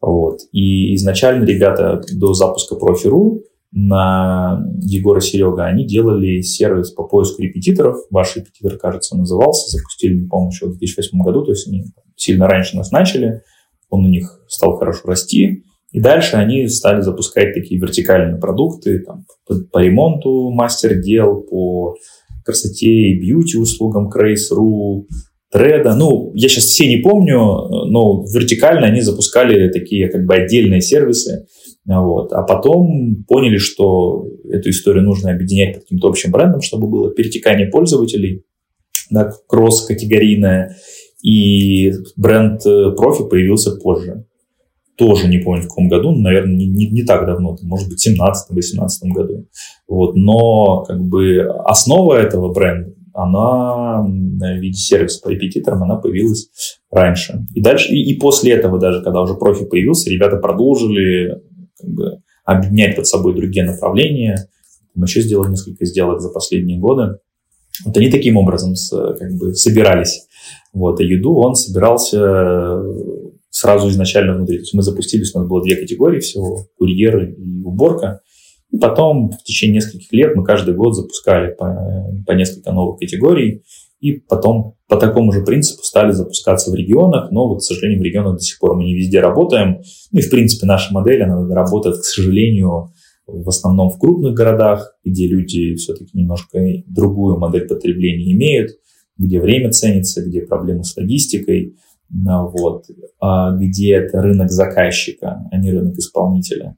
Вот. И изначально ребята до запуска Профи.ру на Егора Серега, они делали сервис по поиску репетиторов. Ваш репетитор, кажется, назывался. Запустили, по-моему, еще в 2008 году, то есть они сильно раньше нас начали. Он у них стал хорошо расти. И дальше они стали запускать такие вертикальные продукты там, по, по ремонту мастер дел, по красоте и бьюти услугам Craze.ru, Треда. Ну, я сейчас все не помню, но вертикально они запускали такие как бы отдельные сервисы. Вот. А потом поняли, что эту историю нужно объединять под каким-то общим брендом, чтобы было перетекание пользователей, да, кросс-категорийное. И бренд э, профи появился позже. Тоже не помню в каком году, наверное, не, не, не так давно, может быть, в 17-18 году. Вот. Но как бы основа этого бренда она в виде сервиса по репетиторам, она появилась раньше. И дальше, и, и после этого даже, когда уже профи появился, ребята продолжили как бы, объединять под собой другие направления. Мы еще сделали несколько сделок за последние годы. Вот они таким образом с, как бы собирались. Вот, а Юду он собирался сразу изначально внутри. То есть мы запустились, у нас было две категории всего, курьеры и уборка. И потом в течение нескольких лет мы каждый год запускали по, по несколько новых категорий. И потом по такому же принципу стали запускаться в регионах, но вот, к сожалению, в регионах до сих пор мы не везде работаем. Ну и, в принципе, наша модель, она работает, к сожалению, в основном в крупных городах, где люди все-таки немножко другую модель потребления имеют, где время ценится, где проблемы с логистикой, вот, а где это рынок заказчика, а не рынок исполнителя.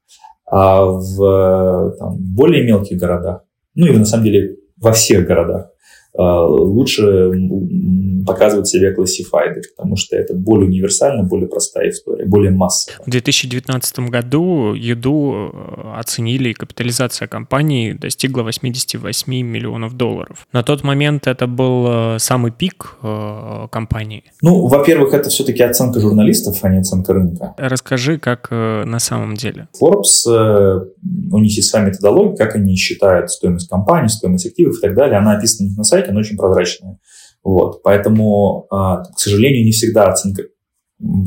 А в там, более мелких городах, ну и на самом деле во всех городах, а, лучше показывать себя классифайды, потому что это более универсальная, более простая история, более массовая. В 2019 году еду э, оценили, и капитализация компании достигла 88 миллионов долларов. На тот момент это был э, самый пик э, компании. Ну, во-первых, это все-таки оценка журналистов, а не оценка рынка. Расскажи, как на самом деле. Forbes, у них есть своя методология, как они считают стоимость компании, стоимость активов и так далее. Она описана у них на сайте, она очень прозрачная. Вот, поэтому, а, к сожалению, не всегда оценка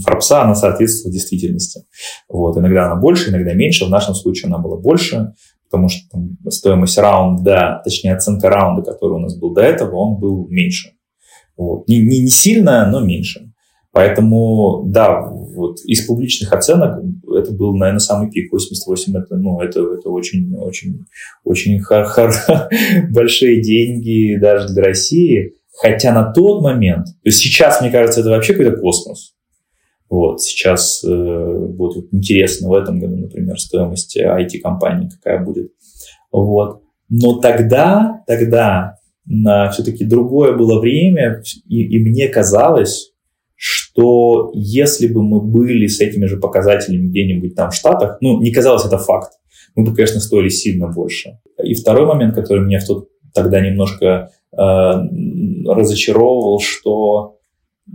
Форбса, она соответствует действительности. Вот, иногда она больше, иногда меньше. В нашем случае она была больше, потому что там, стоимость раунда, точнее оценка раунда, который у нас был до этого, он был меньше. Вот. Не, не, не сильно, но меньше. Поэтому, да, вот из публичных оценок это был, наверное, самый пик. 88 это, ну, это, это очень, очень, очень большие деньги даже для России. Хотя на тот момент, то есть сейчас, мне кажется, это вообще какой-то космос. Вот, сейчас э, будет интересно в этом году, например, стоимость IT-компании какая будет. Вот. Но тогда, тогда на все-таки другое было время, и, и мне казалось, что если бы мы были с этими же показателями где-нибудь там в Штатах, ну, не казалось это факт, мы бы, конечно, стоили сильно больше. И второй момент, который меня в тот, тогда немножко э, разочаровывал, что,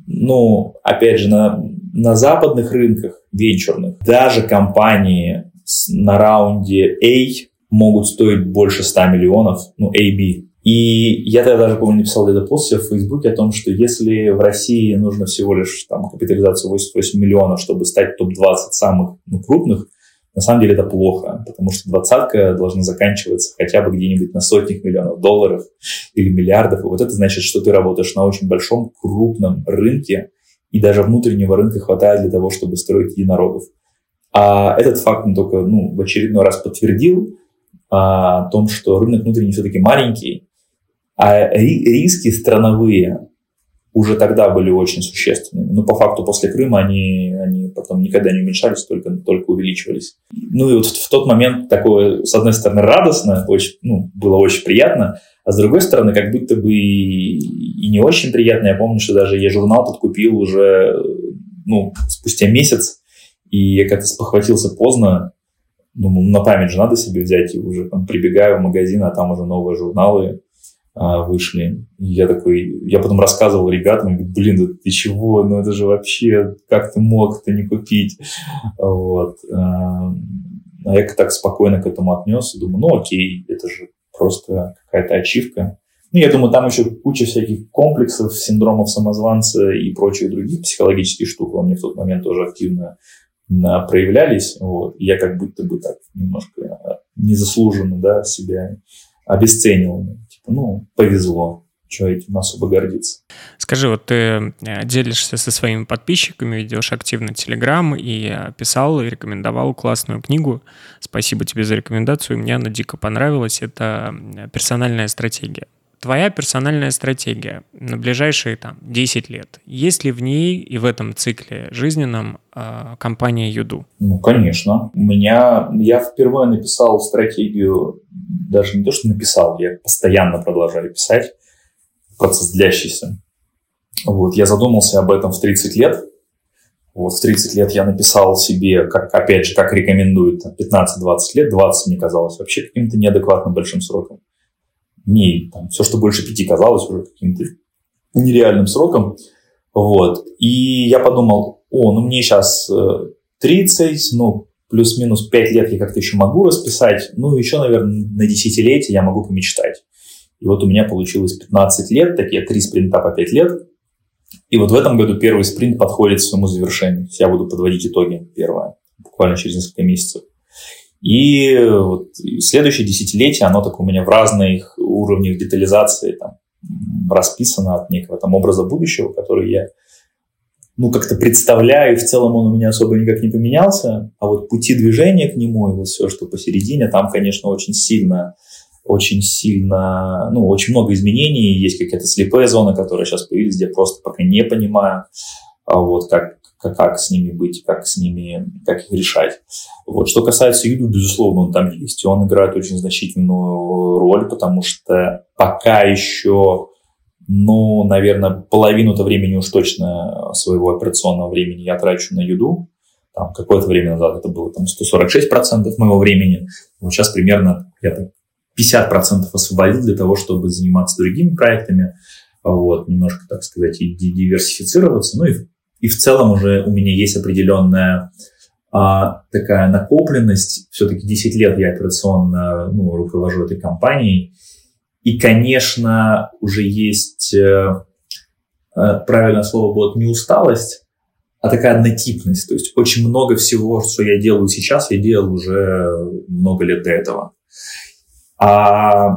ну, опять же, на, на западных рынках венчурных даже компании на раунде A могут стоить больше 100 миллионов, ну, AB. И я тогда даже, помню, написал где-то пост в Фейсбуке о том, что если в России нужно всего лишь там, капитализацию 88 миллионов, чтобы стать топ-20 самых ну, крупных, на самом деле это плохо, потому что двадцатка должна заканчиваться хотя бы где-нибудь на сотнях миллионов долларов или миллиардов. И вот это значит, что ты работаешь на очень большом, крупном рынке, и даже внутреннего рынка хватает для того, чтобы строить единорогов. А этот факт он только ну, в очередной раз подтвердил а, о том, что рынок внутренний все-таки маленький, а риски страновые уже тогда были очень существенными. Но по факту после Крыма они, они потом никогда не уменьшались, только, только увеличивались. Ну и вот в, тот момент такое, с одной стороны, радостно, очень, ну, было очень приятно, а с другой стороны, как будто бы и, и не очень приятно. Я помню, что даже я журнал подкупил уже ну, спустя месяц, и я как-то спохватился поздно, ну, на память же надо себе взять, и уже там прибегаю в магазин, а там уже новые журналы вышли. И я такой, я потом рассказывал ребятам, говорю, блин, да ты чего, ну это же вообще, как ты мог это не купить? Вот. А, а я так спокойно к этому отнес, думаю, ну окей, это же просто какая-то ачивка. Ну, я думаю, там еще куча всяких комплексов, синдромов самозванца и прочих других психологических штук у меня в тот момент тоже активно проявлялись. Вот. Я как будто бы так немножко незаслуженно да, себя обесценивал ну, повезло. Что этим особо гордиться. Скажи, вот ты э, делишься со своими подписчиками, ведешь активно Телеграм и э, писал и рекомендовал классную книгу. Спасибо тебе за рекомендацию, мне она дико понравилась. Это персональная стратегия твоя персональная стратегия на ближайшие там, 10 лет. Есть ли в ней и в этом цикле жизненном э, компания Юду? Ну, конечно. У меня, я впервые написал стратегию, даже не то, что написал, я постоянно продолжаю писать, процесс длящийся. Вот, я задумался об этом в 30 лет. Вот в 30 лет я написал себе, как, опять же, как рекомендуют, 15-20 лет, 20 мне казалось вообще каким-то неадекватным большим сроком дней. Там, все, что больше пяти казалось уже каким-то нереальным сроком. Вот. И я подумал, о, ну мне сейчас 30, э, ну, плюс-минус 5 лет я как-то еще могу расписать, ну, еще, наверное, на десятилетие я могу помечтать. И вот у меня получилось 15 лет, такие три спринта по 5 лет. И вот в этом году первый спринт подходит к своему завершению. Я буду подводить итоги первое, буквально через несколько месяцев. И вот следующее десятилетие, оно так у меня в разных уровнях детализации там, расписано от некого там образа будущего, который я ну, как-то представляю, и в целом он у меня особо никак не поменялся, а вот пути движения к нему и вот все, что посередине, там, конечно, очень сильно, очень сильно, ну, очень много изменений, есть какая-то слепая зона, которая сейчас появилась, где я просто пока не понимаю, а вот как, как, как с ними быть, как с ними, как их решать. Вот. Что касается Юду, безусловно, он там есть, он играет очень значительную роль, потому что пока еще но, наверное, половину-то времени уж точно своего операционного времени я трачу на еду. Там какое-то время назад это было там 146% моего времени. Вот сейчас примерно я так 50% освободил для того, чтобы заниматься другими проектами, вот, немножко, так сказать, и диверсифицироваться. Ну и, и в целом уже у меня есть определенная а, такая накопленность. Все-таки 10 лет я операционно ну, руковожу этой компанией. И, конечно, уже есть, э, э, правильное слово будет не усталость, а такая однотипность. То есть очень много всего, что я делаю сейчас, я делал уже много лет до этого. А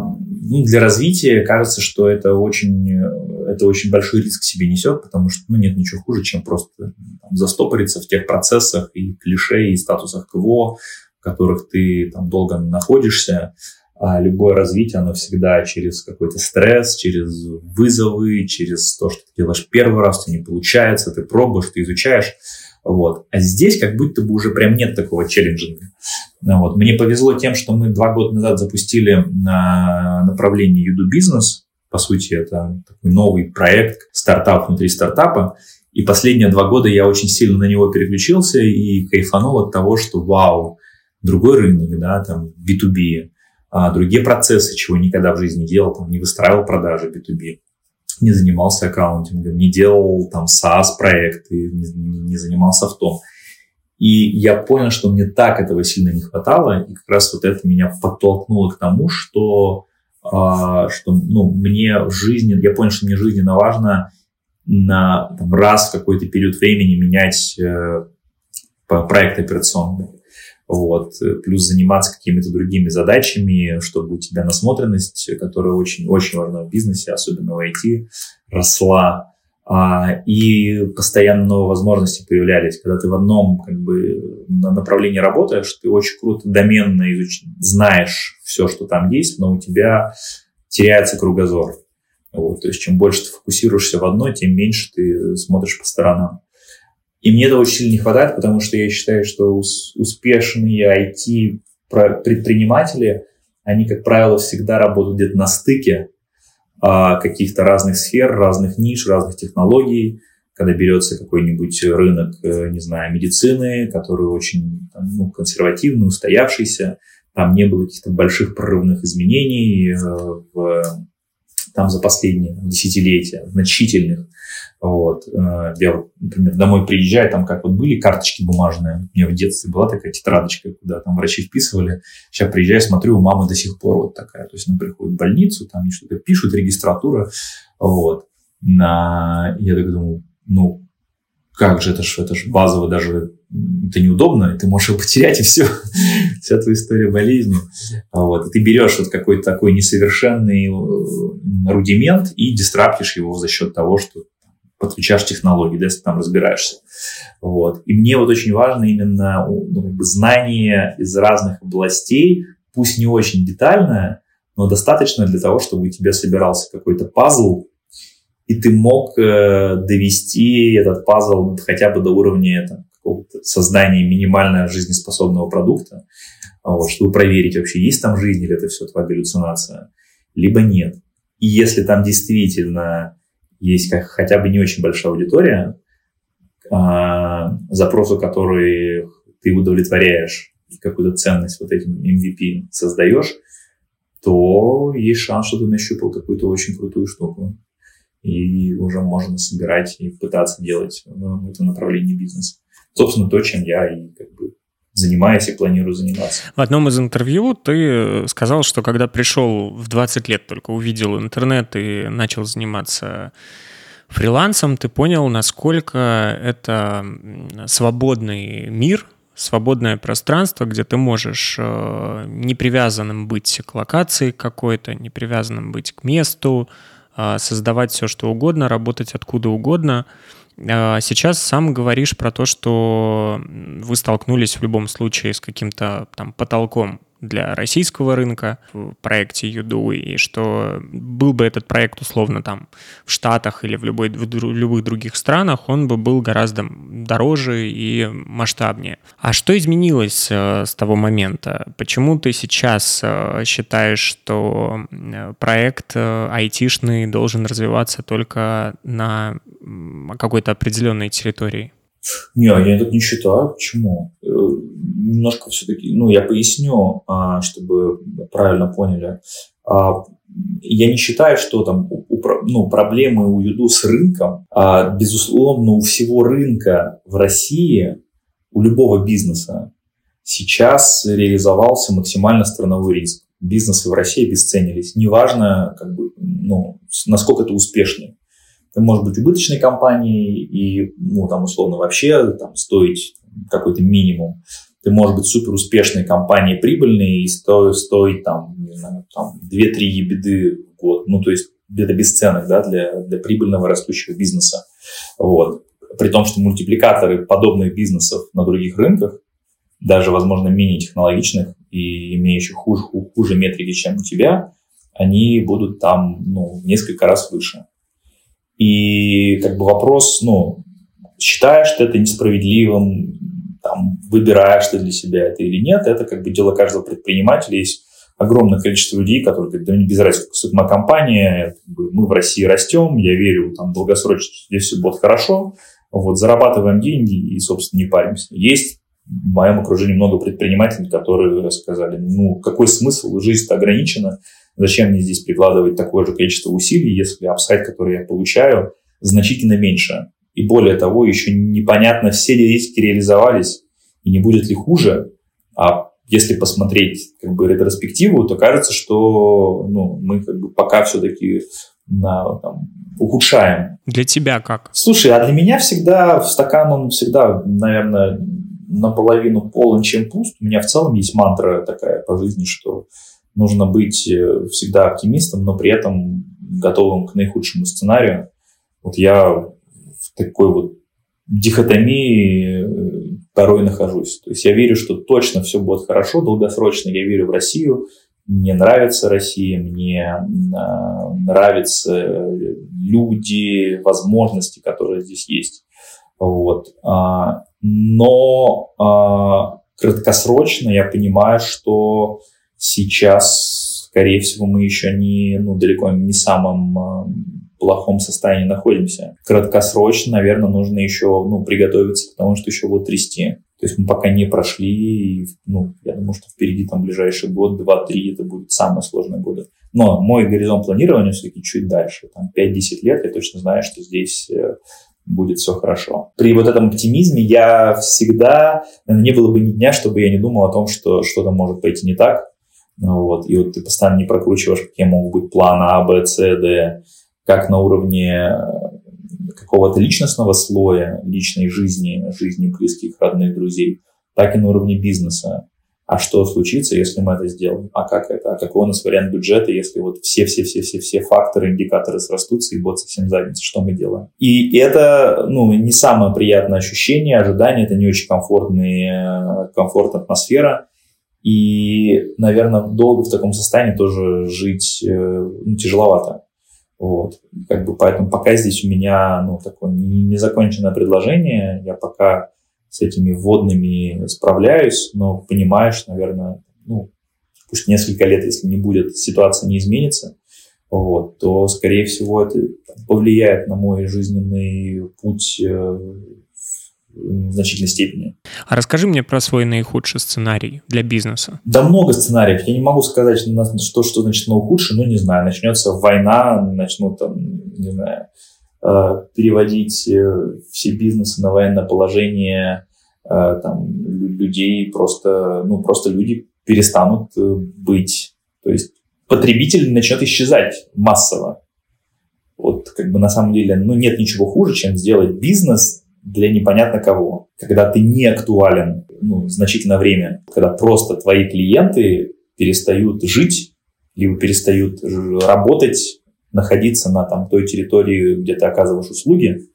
ну, для развития кажется, что это очень, это очень большой риск себе несет, потому что ну, нет ничего хуже, чем просто там, застопориться в тех процессах и клише, и статусах КВО, в которых ты там долго находишься. А любое развитие, оно всегда через какой-то стресс, через вызовы, через то, что ты делаешь первый раз, тебя не получается, ты пробуешь, ты изучаешь. Вот. А здесь как будто бы уже прям нет такого челленджинга. Ну вот. Мне повезло тем, что мы два года назад запустили на направление Юду Бизнес. По сути, это такой новый проект, стартап внутри стартапа. И последние два года я очень сильно на него переключился и кайфанул от того, что вау, другой рынок, да, там B2B, а, другие процессы, чего никогда в жизни не делал, там, не выстраивал продажи B2B не занимался аккаунтингом, не делал там SaaS-проекты, не, не занимался в том. И я понял, что мне так этого сильно не хватало, и как раз вот это меня подтолкнуло к тому, что, а, что ну, мне в жизни, я понял, что мне жизненно важно на там, раз в какой-то период времени менять э, проект операционный вот, плюс заниматься какими-то другими задачами, чтобы у тебя насмотренность, которая очень-очень важна в бизнесе, особенно в IT, росла, а, и постоянно новые возможности появлялись. Когда ты в одном как бы, направлении работаешь, ты очень круто доменно изуч... знаешь все, что там есть, но у тебя теряется кругозор. Вот, то есть чем больше ты фокусируешься в одной, тем меньше ты смотришь по сторонам. И мне этого очень сильно не хватает, потому что я считаю, что успешные IT-предприниматели, они, как правило, всегда работают где-то на стыке а, каких-то разных сфер, разных ниш, разных технологий. Когда берется какой-нибудь рынок, э, не знаю, медицины, который очень ну, консервативный, устоявшийся, там не было каких-то больших прорывных изменений э, в, там за последние десятилетия, значительных. Вот. Э, я, вот, например, домой приезжаю, там как вот были карточки бумажные. У меня в детстве была такая тетрадочка, куда там врачи вписывали. Сейчас приезжаю, смотрю, у мамы до сих пор вот такая. То есть она приходит в больницу, там что-то пишут, регистратура. Вот. На... Я так думаю, ну, как же, это ж, это ж базово даже это неудобно, ты можешь его потерять, и все, вся твоя история болезни. Вот. И ты берешь вот какой-то такой несовершенный э, рудимент и дистраптишь его за счет того, что подключаешь технологии, да, если там разбираешься. Вот. И мне вот очень важно именно ну, знание из разных областей, пусть не очень детальное, но достаточно для того, чтобы у тебя собирался какой-то пазл, и ты мог э, довести этот пазл хотя бы до уровня там, создания минимально жизнеспособного продукта, вот, чтобы проверить вообще, есть там жизнь или это все твоя галлюцинация, либо нет. И если там действительно есть как, хотя бы не очень большая аудитория, а, запросу, который ты удовлетворяешь, и какую-то ценность вот этим MVP создаешь, то есть шанс, что ты нащупал какую-то очень крутую штуку. И уже можно собирать и пытаться делать в этом направлении бизнес. Собственно, то, чем я и как бы занимаюсь и планирую заниматься. В одном из интервью ты сказал, что когда пришел в 20 лет, только увидел интернет и начал заниматься фрилансом, ты понял, насколько это свободный мир, свободное пространство, где ты можешь э, не привязанным быть к локации какой-то, не привязанным быть к месту, э, создавать все, что угодно, работать откуда угодно – сейчас сам говоришь про то, что вы столкнулись в любом случае с каким-то там потолком для российского рынка в проекте Юду, и что был бы этот проект условно там в Штатах или в, любой, в любых других странах, он бы был гораздо дороже и масштабнее. А что изменилось э, с того момента? Почему ты сейчас э, считаешь, что проект э, айтишный должен развиваться только на какой-то определенной территории? Не, я так не считаю. Почему? Немножко все-таки, ну, я поясню, а, чтобы правильно поняли. А, я не считаю, что там ну, проблемы у Юду с рынком. А, безусловно, у всего рынка в России, у любого бизнеса сейчас реализовался максимально страновой риск. Бизнесы в России обесценились. Неважно, как бы, ну, насколько это успешный может быть убыточной компанией и, ну, там, условно, вообще там, стоить какой-то минимум. Ты можешь быть супер успешной компанией, прибыльной и стоить, стоить там, не знаю, там 2-3 ебеды в год. Ну, то есть это бесценок, да, для, для прибыльного растущего бизнеса. Вот. При том, что мультипликаторы подобных бизнесов на других рынках, даже, возможно, менее технологичных и имеющих хуже, хуже метрики, чем у тебя, они будут там, ну, несколько раз выше. И как бы вопрос, ну, считаешь ты это несправедливым, там, выбираешь ты для себя это или нет, это как бы дело каждого предпринимателя. Есть огромное количество людей, которые говорят, да не без разницы, сколько моя компания, как мы в России растем, я верю, там, долгосрочно здесь все будет хорошо, вот, зарабатываем деньги и, собственно, не паримся. Есть в моем окружении много предпринимателей, которые сказали, ну, какой смысл, жизнь-то ограничена, Зачем мне здесь прикладывать такое же количество усилий, если апсайд, который я получаю, значительно меньше? И более того, еще непонятно, все ли риски реализовались и не будет ли хуже. А если посмотреть как бы ретроспективу, то кажется, что ну, мы как бы пока все-таки на, там, ухудшаем. Для тебя как? Слушай, а для меня всегда стакан, он всегда, наверное, наполовину полон, чем пуст. У меня в целом есть мантра такая по жизни, что нужно быть э, всегда оптимистом, но при этом готовым к наихудшему сценарию. Вот я такой вот дихотомии э, порой нахожусь. То есть я верю, что точно все будет хорошо, долгосрочно я верю в Россию, мне нравится Россия, мне а, нравятся люди, возможности, которые здесь есть. Вот. А, но а, краткосрочно я понимаю, что Сейчас, скорее всего, мы еще не, ну, далеко не э, плохом состоянии находимся. Краткосрочно, наверное, нужно еще ну, приготовиться, потому что еще будет трясти. То есть мы пока не прошли, ну, я думаю, что впереди там ближайший год, два-три, это будет самые сложные годы. Но мой горизонт планирования все-таки чуть дальше, там 5-10 лет, я точно знаю, что здесь э, будет все хорошо. При вот этом оптимизме я всегда, не было бы ни дня, чтобы я не думал о том, что что-то может пойти не так. Вот, и вот ты постоянно не прокручиваешь, какие могут быть планы А, Б, С, Д, как на уровне э, какого-то личностного слоя, личной жизни, жизни близких, родных, друзей, так и на уровне бизнеса. А что случится, если мы это сделаем? А как это? А какой у нас вариант бюджета, если вот все-все-все-все-все факторы, индикаторы срастутся и будет совсем задница? Что мы делаем? И это, ну, не самое приятное ощущение, ожидание, это не очень комфортная, комфортная атмосфера. И, наверное, долго в таком состоянии тоже жить э, ну, тяжеловато. Вот. Как бы поэтому пока здесь у меня ну, такое незаконченное предложение, я пока с этими вводными справляюсь, но понимаешь, наверное, ну, пусть несколько лет, если не будет, ситуация не изменится, вот, то, скорее всего, это повлияет на мой жизненный путь э, в значительной степени. А расскажи мне про свой наихудший сценарий для бизнеса. Да много сценариев. Я не могу сказать, что, что значит наихудший, ну, не знаю. Начнется война, начнут там, не знаю, э, переводить э, все бизнесы на военное положение, э, там, людей просто, ну, просто люди перестанут быть. То есть потребитель начнет исчезать массово. Вот как бы на самом деле, ну, нет ничего хуже, чем сделать бизнес для непонятно кого. Когда ты не актуален ну, значительное время, когда просто твои клиенты перестают жить, либо перестают работать, находиться на там, той территории, где ты оказываешь услуги,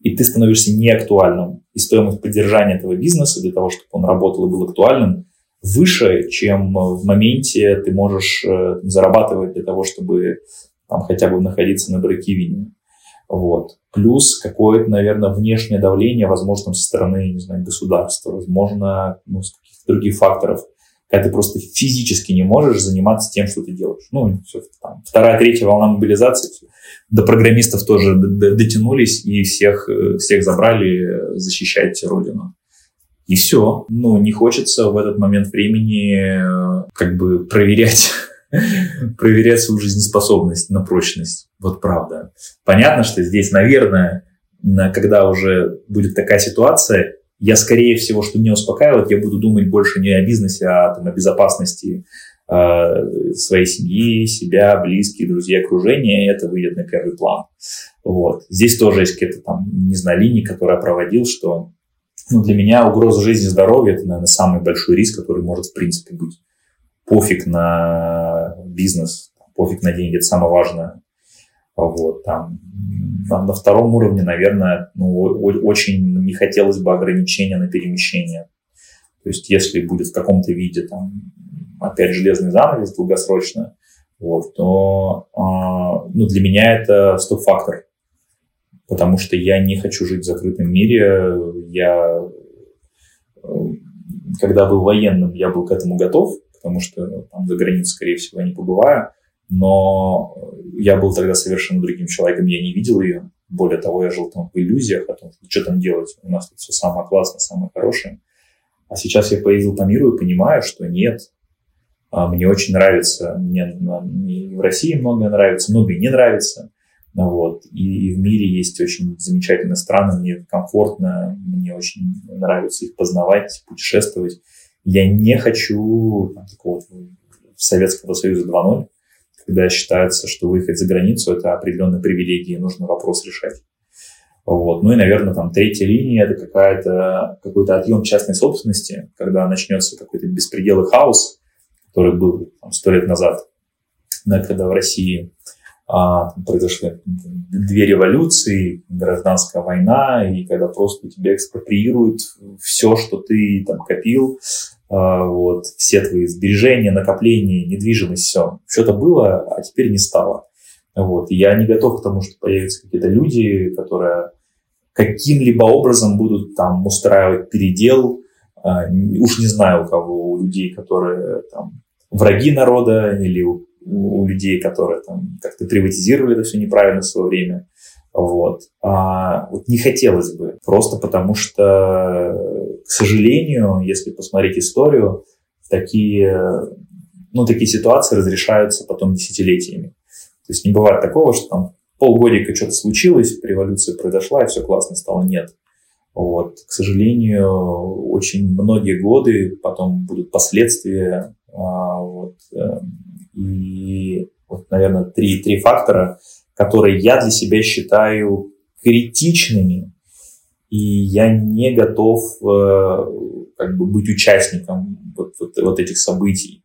и ты становишься неактуальным. И стоимость поддержания этого бизнеса для того, чтобы он работал и был актуальным, выше, чем в моменте ты можешь э, зарабатывать для того, чтобы там хотя бы находиться на брейкивине. Вот. Плюс какое-то, наверное, внешнее давление, возможно, со стороны, не знаю, государства, возможно, ну, с каких-то других факторов, когда ты просто физически не можешь заниматься тем, что ты делаешь. Ну, все, там, вторая, третья волна мобилизации, все. до программистов тоже дотянулись и всех, э, всех забрали защищать Родину. И все. Ну, не хочется в этот момент времени э, как бы проверять проверять свою жизнеспособность на прочность. Вот правда. Понятно, что здесь, наверное, когда уже будет такая ситуация, я, скорее всего, что меня успокаивает, я буду думать больше не о бизнесе, а там, о безопасности э, своей семьи, себя, близких, друзей, окружения, и это выйдет на первый план. Вот. Здесь тоже есть какие-то там, не знаю, линии, которые я проводил, что ну, для меня угроза жизни и здоровья – это, наверное, самый большой риск, который может, в принципе, быть. Пофиг на бизнес, пофиг на деньги – это самое важное. Вот, там, на втором уровне, наверное, ну, очень не хотелось бы ограничения на перемещение. То есть, если будет в каком-то виде, там, опять железный занавес долгосрочно, вот, то э, ну, для меня это стоп-фактор потому что я не хочу жить в закрытом мире. Я, э, когда был военным, я был к этому готов, потому что там за границей, скорее всего, я не побываю. Но я был тогда совершенно другим человеком, я не видел ее. Более того, я жил там в иллюзиях о том, что там делать. У нас тут все самое классное, самое хорошее. А сейчас я поездил по миру и понимаю, что нет, а, мне очень нравится, мне, мне в России многое нравится, многое не нравится. Вот. И, и в мире есть очень замечательные страны, мне комфортно, мне очень нравится их познавать, путешествовать. Я не хочу там, такого Советского Союза 2.0, когда считается, что выехать за границу – это определенная привилегия, нужно вопрос решать. Вот. Ну и, наверное, там третья линия – это какая-то, какой-то отъем частной собственности, когда начнется какой-то беспредел и хаос, который был сто лет назад, да, когда в России а, произошли две революции, гражданская война, и когда просто тебя экспроприируют все, что ты там копил, вот, все твои сбережения, накопления, недвижимость, все. Что-то было, а теперь не стало. Вот. Я не готов к тому, что появятся какие-то люди, которые каким-либо образом будут там устраивать передел. А, уж не знаю, у кого, у людей, которые там враги народа или у у людей, которые там как-то приватизировали это все неправильно в свое время. Вот. А вот не хотелось бы, просто потому что, к сожалению, если посмотреть историю, такие, ну, такие ситуации разрешаются потом десятилетиями. То есть не бывает такого, что там полгодика что-то случилось, революция произошла, и все классно стало. Нет. Вот. К сожалению, очень многие годы потом будут последствия а, вот, э, и вот, наверное, три, три фактора, которые я для себя считаю критичными, и я не готов э, как бы быть участником вот, вот, вот этих событий.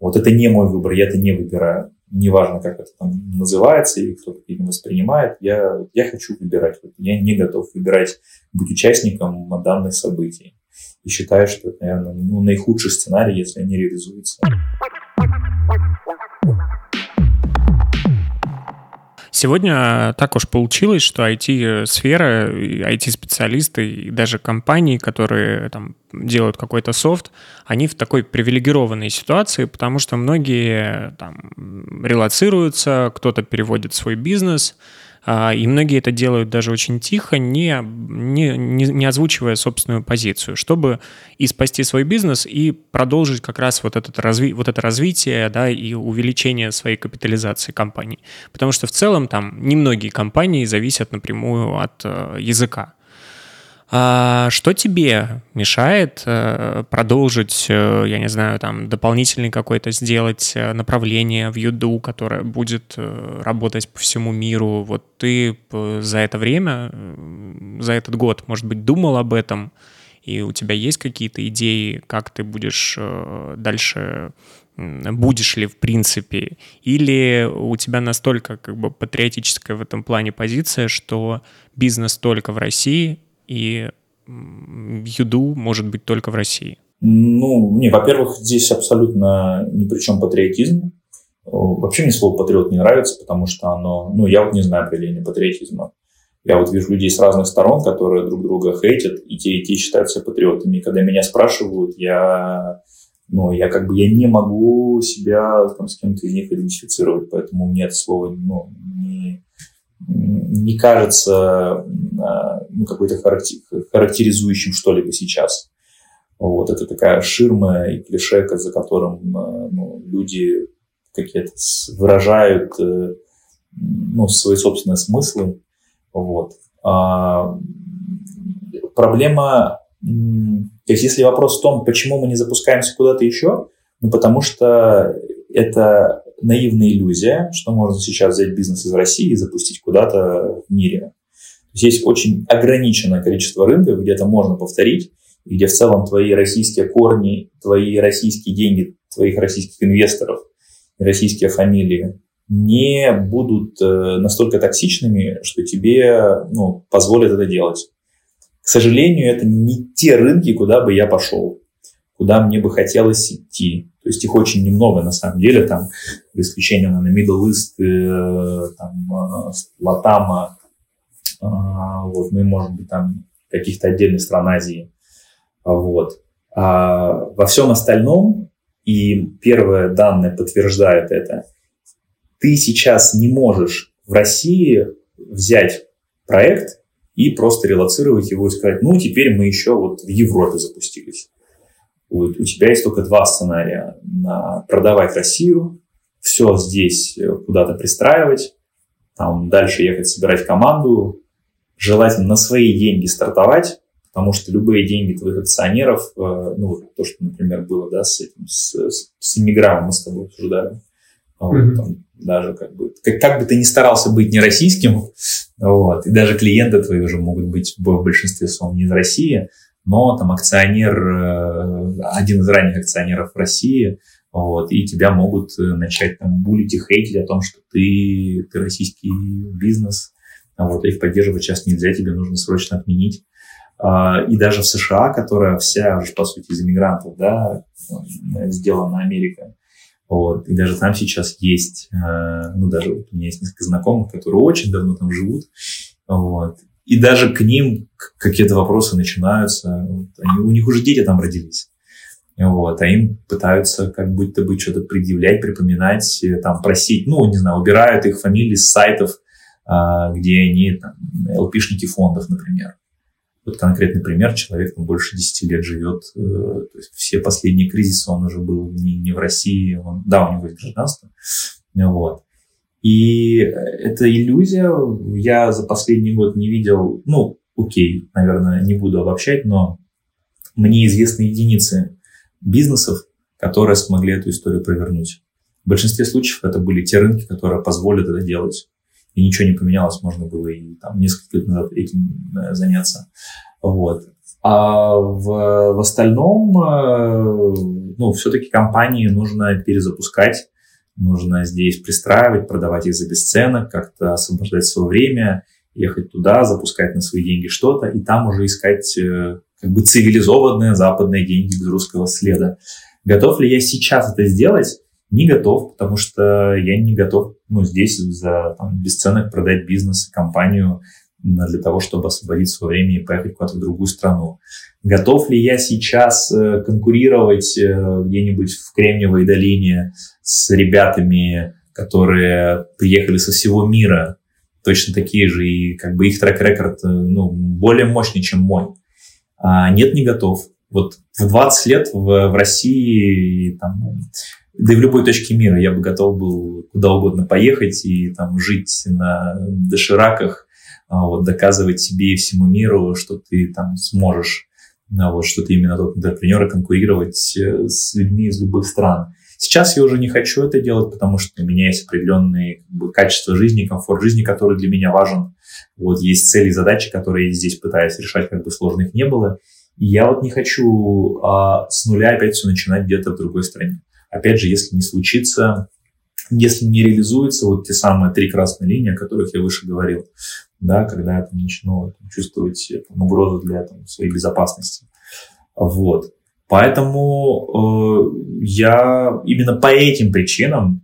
Вот это не мой выбор, я это не выбираю. Неважно, как это там называется и кто это воспринимает, я, я хочу выбирать. Я не готов выбирать быть участником данных событий. И считаю, что это, наверное, ну, наихудший сценарий, если они реализуются. Сегодня так уж получилось, что IT-сфера, IT-специалисты и даже компании, которые там делают какой-то софт, они в такой привилегированной ситуации, потому что многие там релацируются, кто-то переводит свой бизнес, и многие это делают даже очень тихо, не, не, не, не озвучивая собственную позицию, чтобы и спасти свой бизнес, и продолжить как раз вот, этот разви, вот это развитие да, и увеличение своей капитализации компании. Потому что в целом там немногие компании зависят напрямую от э, языка. А что тебе мешает э, продолжить, э, я не знаю, там дополнительный какой-то сделать э, направление в Юду, которое будет работать по всему миру? Вот ты за это время, за этот год, может быть, думал об этом, и у тебя есть какие-то идеи, как ты будешь дальше будешь ли в принципе, или у тебя настолько как бы патриотическая в этом плане позиция, что бизнес только в России, и юду может быть только в России? Ну, не, во-первых, здесь абсолютно ни при чем патриотизм. Вообще мне слово патриот не нравится, потому что оно, ну, я вот не знаю определения патриотизма. Я вот вижу людей с разных сторон, которые друг друга хейтят, и те, и те считают себя патриотами. Когда меня спрашивают, я, ну, я как бы, я не могу себя там, с кем-то из них идентифицировать, поэтому мне это слово, ну, не, не кажется а, ну, какой-то характеризующим что-либо сейчас. Вот, это такая ширма и клише, за которым э, ну, люди какие-то выражают э, ну, свои собственные смыслы. Вот. А, проблема, то есть если вопрос в том, почему мы не запускаемся куда-то еще, ну, потому что это наивная иллюзия, что можно сейчас взять бизнес из России и запустить куда-то в мире. То есть есть очень ограниченное количество рынков, где это можно повторить, где в целом твои российские корни, твои российские деньги, твоих российских инвесторов, российские фамилии не будут э, настолько токсичными, что тебе ну, позволят это делать. К сожалению, это не те рынки, куда бы я пошел, куда мне бы хотелось идти. То есть их очень немного на самом деле, там, за исключением, на Middle East, э, там, э, Латама, вот, ну и, может быть, там, каких-то отдельных стран Азии. Вот. А во всем остальном, и первые данные подтверждают это, ты сейчас не можешь в России взять проект и просто релацировать его и сказать, ну, теперь мы еще вот в Европе запустились. Вот, у тебя есть только два сценария. На продавать Россию, все здесь куда-то пристраивать, там дальше ехать собирать команду, желательно на свои деньги стартовать, потому что любые деньги твоих акционеров, э, ну, то, что, например, было, да, с этим, с, с иммигрантом мы с тобой обсуждали, вот, mm-hmm. там, даже как бы, как, как бы ты ни старался быть не российским, вот, и даже клиенты твои уже могут быть в большинстве своем не из России, но там акционер, э, один из ранних акционеров в России, вот, и тебя могут э, начать там булить и хейтить о том, что ты, ты российский бизнес, вот, их поддерживать сейчас нельзя, тебе нужно срочно отменить. А, и даже в США, которая вся, по сути, из иммигрантов, да, сделана Америка, вот, и даже там сейчас есть, э, ну, даже у меня есть несколько знакомых, которые очень давно там живут, вот, и даже к ним какие-то вопросы начинаются, вот, они, у них уже дети там родились, вот, а им пытаются как будто бы что-то предъявлять, припоминать, э, там, просить, ну, не знаю, убирают их фамилии с сайтов, а, где они, там, ЛПшники фондов, например. Вот конкретный пример, человек там больше 10 лет живет, э, то есть все последние кризисы он уже был не, не в России, он, да, у него есть гражданство, вот. И эта иллюзия, я за последний год не видел, ну, окей, наверное, не буду обобщать, но мне известны единицы бизнесов, которые смогли эту историю провернуть. В большинстве случаев это были те рынки, которые позволят это делать и ничего не поменялось, можно было и там несколько лет назад этим э, заняться. Вот. А в, в остальном, э, ну, все-таки компании нужно перезапускать, нужно здесь пристраивать, продавать их за бесценок, как-то освобождать свое время, ехать туда, запускать на свои деньги что-то, и там уже искать э, как бы цивилизованные западные деньги без русского следа. Готов ли я сейчас это сделать? Не готов, потому что я не готов ну, здесь за там, бесценок продать бизнес, компанию для того, чтобы освободить свое время и поехать куда-то в другую страну. Готов ли я сейчас э, конкурировать э, где-нибудь в Кремниевой долине с ребятами, которые приехали со всего мира, точно такие же, и как бы их трек-рекорд э, ну, более мощный, чем мой? А, нет, не готов. Вот в 20 лет в, в России там, да и в любой точке мира я бы готов был куда угодно поехать и там жить на дошираках, а, вот, доказывать себе и всему миру, что ты там сможешь, а, вот, что ты именно тот интерпренер и конкурировать э, с людьми из любых стран. Сейчас я уже не хочу это делать, потому что у меня есть определенные как бы, качества жизни, комфорт жизни, который для меня важен. Вот есть цели и задачи, которые я здесь пытаюсь решать, как бы сложных не было. И я вот не хочу а, с нуля опять все начинать где-то в другой стране. Опять же, если не случится, если не реализуются вот те самые три красные линии, о которых я выше говорил, да, когда я там, начну чувствовать там, угрозу для там, своей безопасности. Вот. Поэтому э, я именно по этим причинам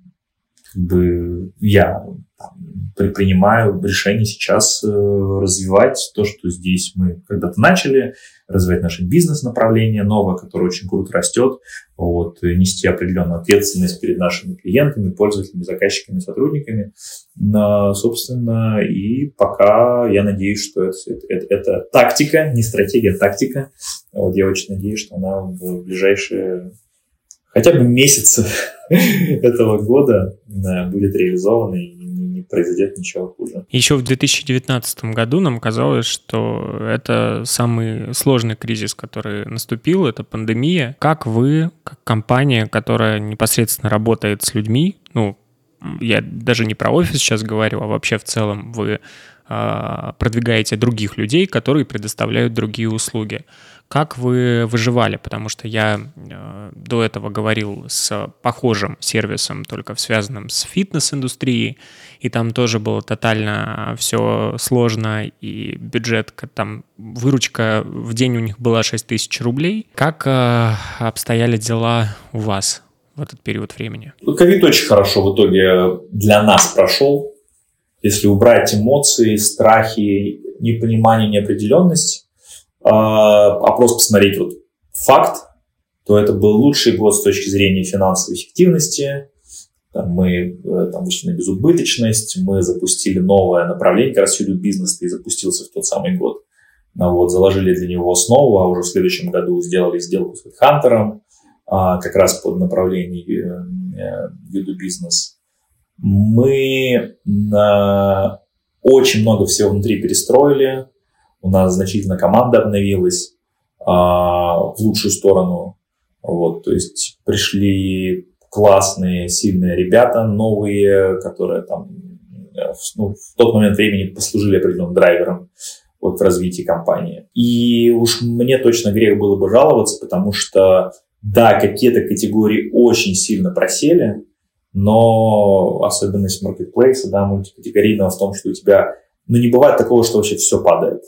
как бы я там, принимаю решение сейчас э, развивать то, что здесь мы когда-то начали, развивать наше бизнес-направление новое, которое очень круто растет, вот, нести определенную ответственность перед нашими клиентами, пользователями, заказчиками, сотрудниками. Но, собственно, и пока я надеюсь, что это, это, это тактика, не стратегия, а тактика. Вот я очень надеюсь, что она в ближайшие хотя бы месяцы этого года будет реализована и произойдет ничего хуже. Еще в 2019 году нам казалось, что это самый сложный кризис, который наступил, это пандемия. Как вы, как компания, которая непосредственно работает с людьми, ну, я даже не про офис сейчас говорю, а вообще в целом вы э, продвигаете других людей, которые предоставляют другие услуги. Как вы выживали? Потому что я э, до этого говорил с похожим сервисом, только связанным с фитнес-индустрией, и там тоже было тотально все сложно, и бюджет, там выручка в день у них была 6 тысяч рублей. Как э, обстояли дела у вас в этот период времени? Ну, ковид очень хорошо в итоге для нас прошел. Если убрать эмоции, страхи, непонимание, неопределенность, а, просто посмотреть вот факт, то это был лучший год с точки зрения финансовой эффективности. Мы э, там, вышли на безубыточность, мы запустили новое направление, как раз бизнеса и запустился в тот самый год. Ну, вот, заложили для него основу, а уже в следующем году сделали сделку с HeadHunter, а, как раз под направление виду э, бизнес. Мы на очень много всего внутри перестроили, у нас значительно команда обновилась а, в лучшую сторону. Вот, то есть пришли классные, сильные ребята, новые, которые там ну, в тот момент времени послужили определенным драйвером вот, в развитии компании. И уж мне точно грех было бы жаловаться, потому что, да, какие-то категории очень сильно просели, но особенность маркетплейса, да, мультикатегорийного в том, что у тебя, ну, не бывает такого, что вообще все падает.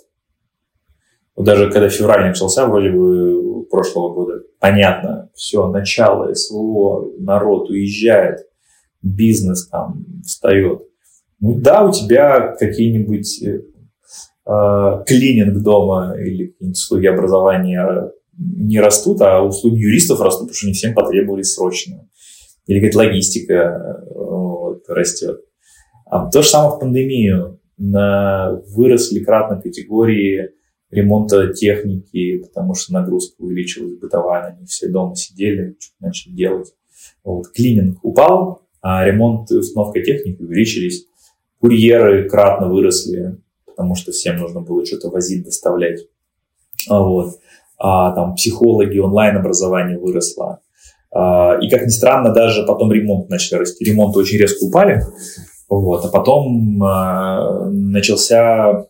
Вот даже когда февраль начался, вроде бы прошлого года, понятно, все, начало СВО, народ уезжает, бизнес там встает. Ну да, у тебя какие-нибудь э, э клининг дома или услуги образования не растут, а услуги юристов растут, потому что не всем потребовались срочно. Или какая-то логистика э, вот, растет. А то же самое в пандемию. На, выросли кратно категории ремонта техники, потому что нагрузка увеличилась бытовая, они все дома сидели, начали делать. Вот. Клининг упал, а ремонт и установка техники увеличились. Курьеры кратно выросли, потому что всем нужно было что-то возить, доставлять. А вот. А, там психологи, онлайн-образование выросло. А, и, как ни странно, даже потом ремонт начали расти. Ремонты очень резко упали. Вот. А потом а, начался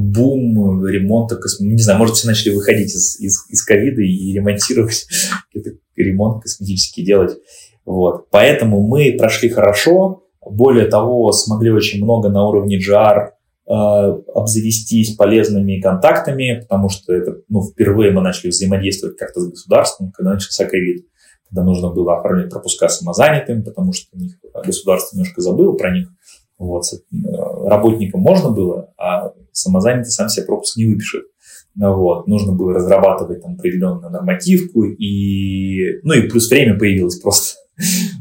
бум ремонта, косм... не знаю, может, все начали выходить из, из, из ковида и ремонтировать, ремонт косметический делать. Вот. Поэтому мы прошли хорошо, более того, смогли очень много на уровне GR э, обзавестись полезными контактами, потому что это, ну, впервые мы начали взаимодействовать как-то с государством, когда начался ковид, когда нужно было оформить пропуска самозанятым, потому что у них государство немножко забыло про них. Вот. Работникам можно было, а самозанятый сам себе пропуск не выпишет. Вот. Нужно было разрабатывать там определенную нормативку, и, ну и плюс время появилось просто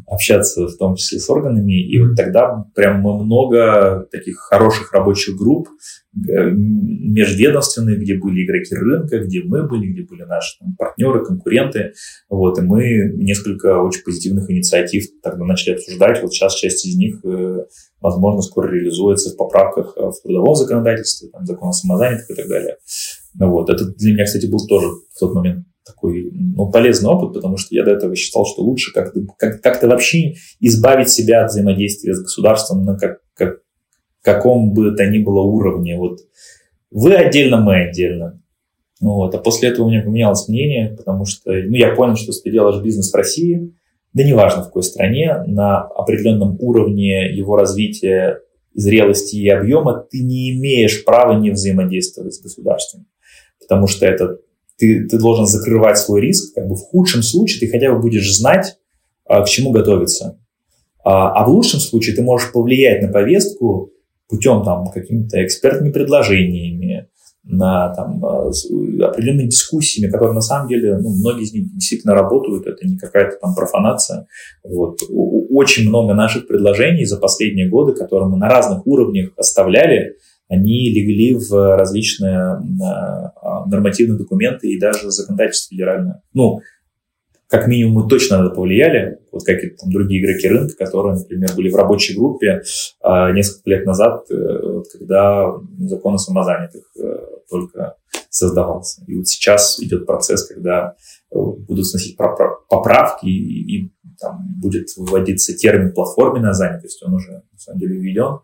общаться в том числе с органами. И вот тогда прям много таких хороших рабочих групп э, межведомственных, где были игроки рынка, где мы были, где были наши там, партнеры, конкуренты. Вот, и мы несколько очень позитивных инициатив тогда начали обсуждать. Вот сейчас часть из них, э, возможно, скоро реализуется в поправках э, в трудовом законодательстве, там, закон о самозанятых и так далее. Вот. Это для меня, кстати, был тоже в тот момент такой ну, полезный опыт, потому что я до этого считал, что лучше как-то, как, как-то вообще избавить себя от взаимодействия с государством на как, как, каком бы то ни было уровне. Вот вы отдельно, мы отдельно. Ну, вот. А после этого у меня поменялось мнение, потому что ну, я понял, что если ты делаешь бизнес в России, да неважно в какой стране, на определенном уровне его развития, зрелости и объема ты не имеешь права не взаимодействовать с государством. Потому что это ты, ты должен закрывать свой риск. Как бы в худшем случае ты хотя бы будешь знать, а, к чему готовиться. А, а в лучшем случае ты можешь повлиять на повестку путем там какими-то экспертными предложениями, на там, а, определенными дискуссиями, которые на самом деле, ну, многие из них действительно работают, это не какая-то там профанация. Вот. Очень много наших предложений за последние годы, которые мы на разных уровнях оставляли, они легли в различные а, нормативные документы и даже законодательство федеральное. Ну, как минимум мы точно на это повлияли, вот как и там другие игроки рынка, которые, например, были в рабочей группе э, несколько лет назад, э, когда закон о самозанятых э, только создавался. И вот сейчас идет процесс, когда э, будут сносить поправки и, и там будет вводиться термин платформенная занятость, он уже на самом деле введен.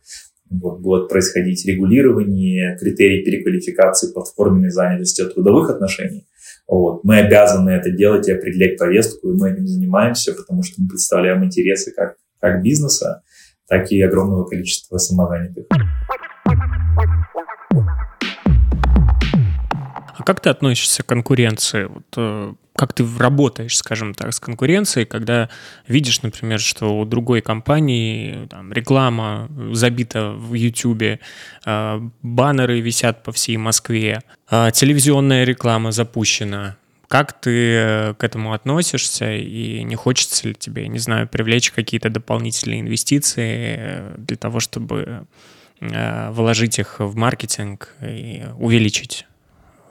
Вот, будет происходить регулирование критерий переквалификации платформенной занятости от трудовых отношений. Вот. Мы обязаны это делать и определять повестку, и мы этим занимаемся, потому что мы представляем интересы как, как бизнеса, так и огромного количества самозанятых. А как ты относишься к конкуренции? Вот, э, как ты работаешь, скажем так, с конкуренцией, когда видишь, например, что у другой компании там, реклама забита в YouTube, э, баннеры висят по всей Москве, э, телевизионная реклама запущена. Как ты э, к этому относишься и не хочется ли тебе, не знаю, привлечь какие-то дополнительные инвестиции э, для того, чтобы э, вложить их в маркетинг и увеличить,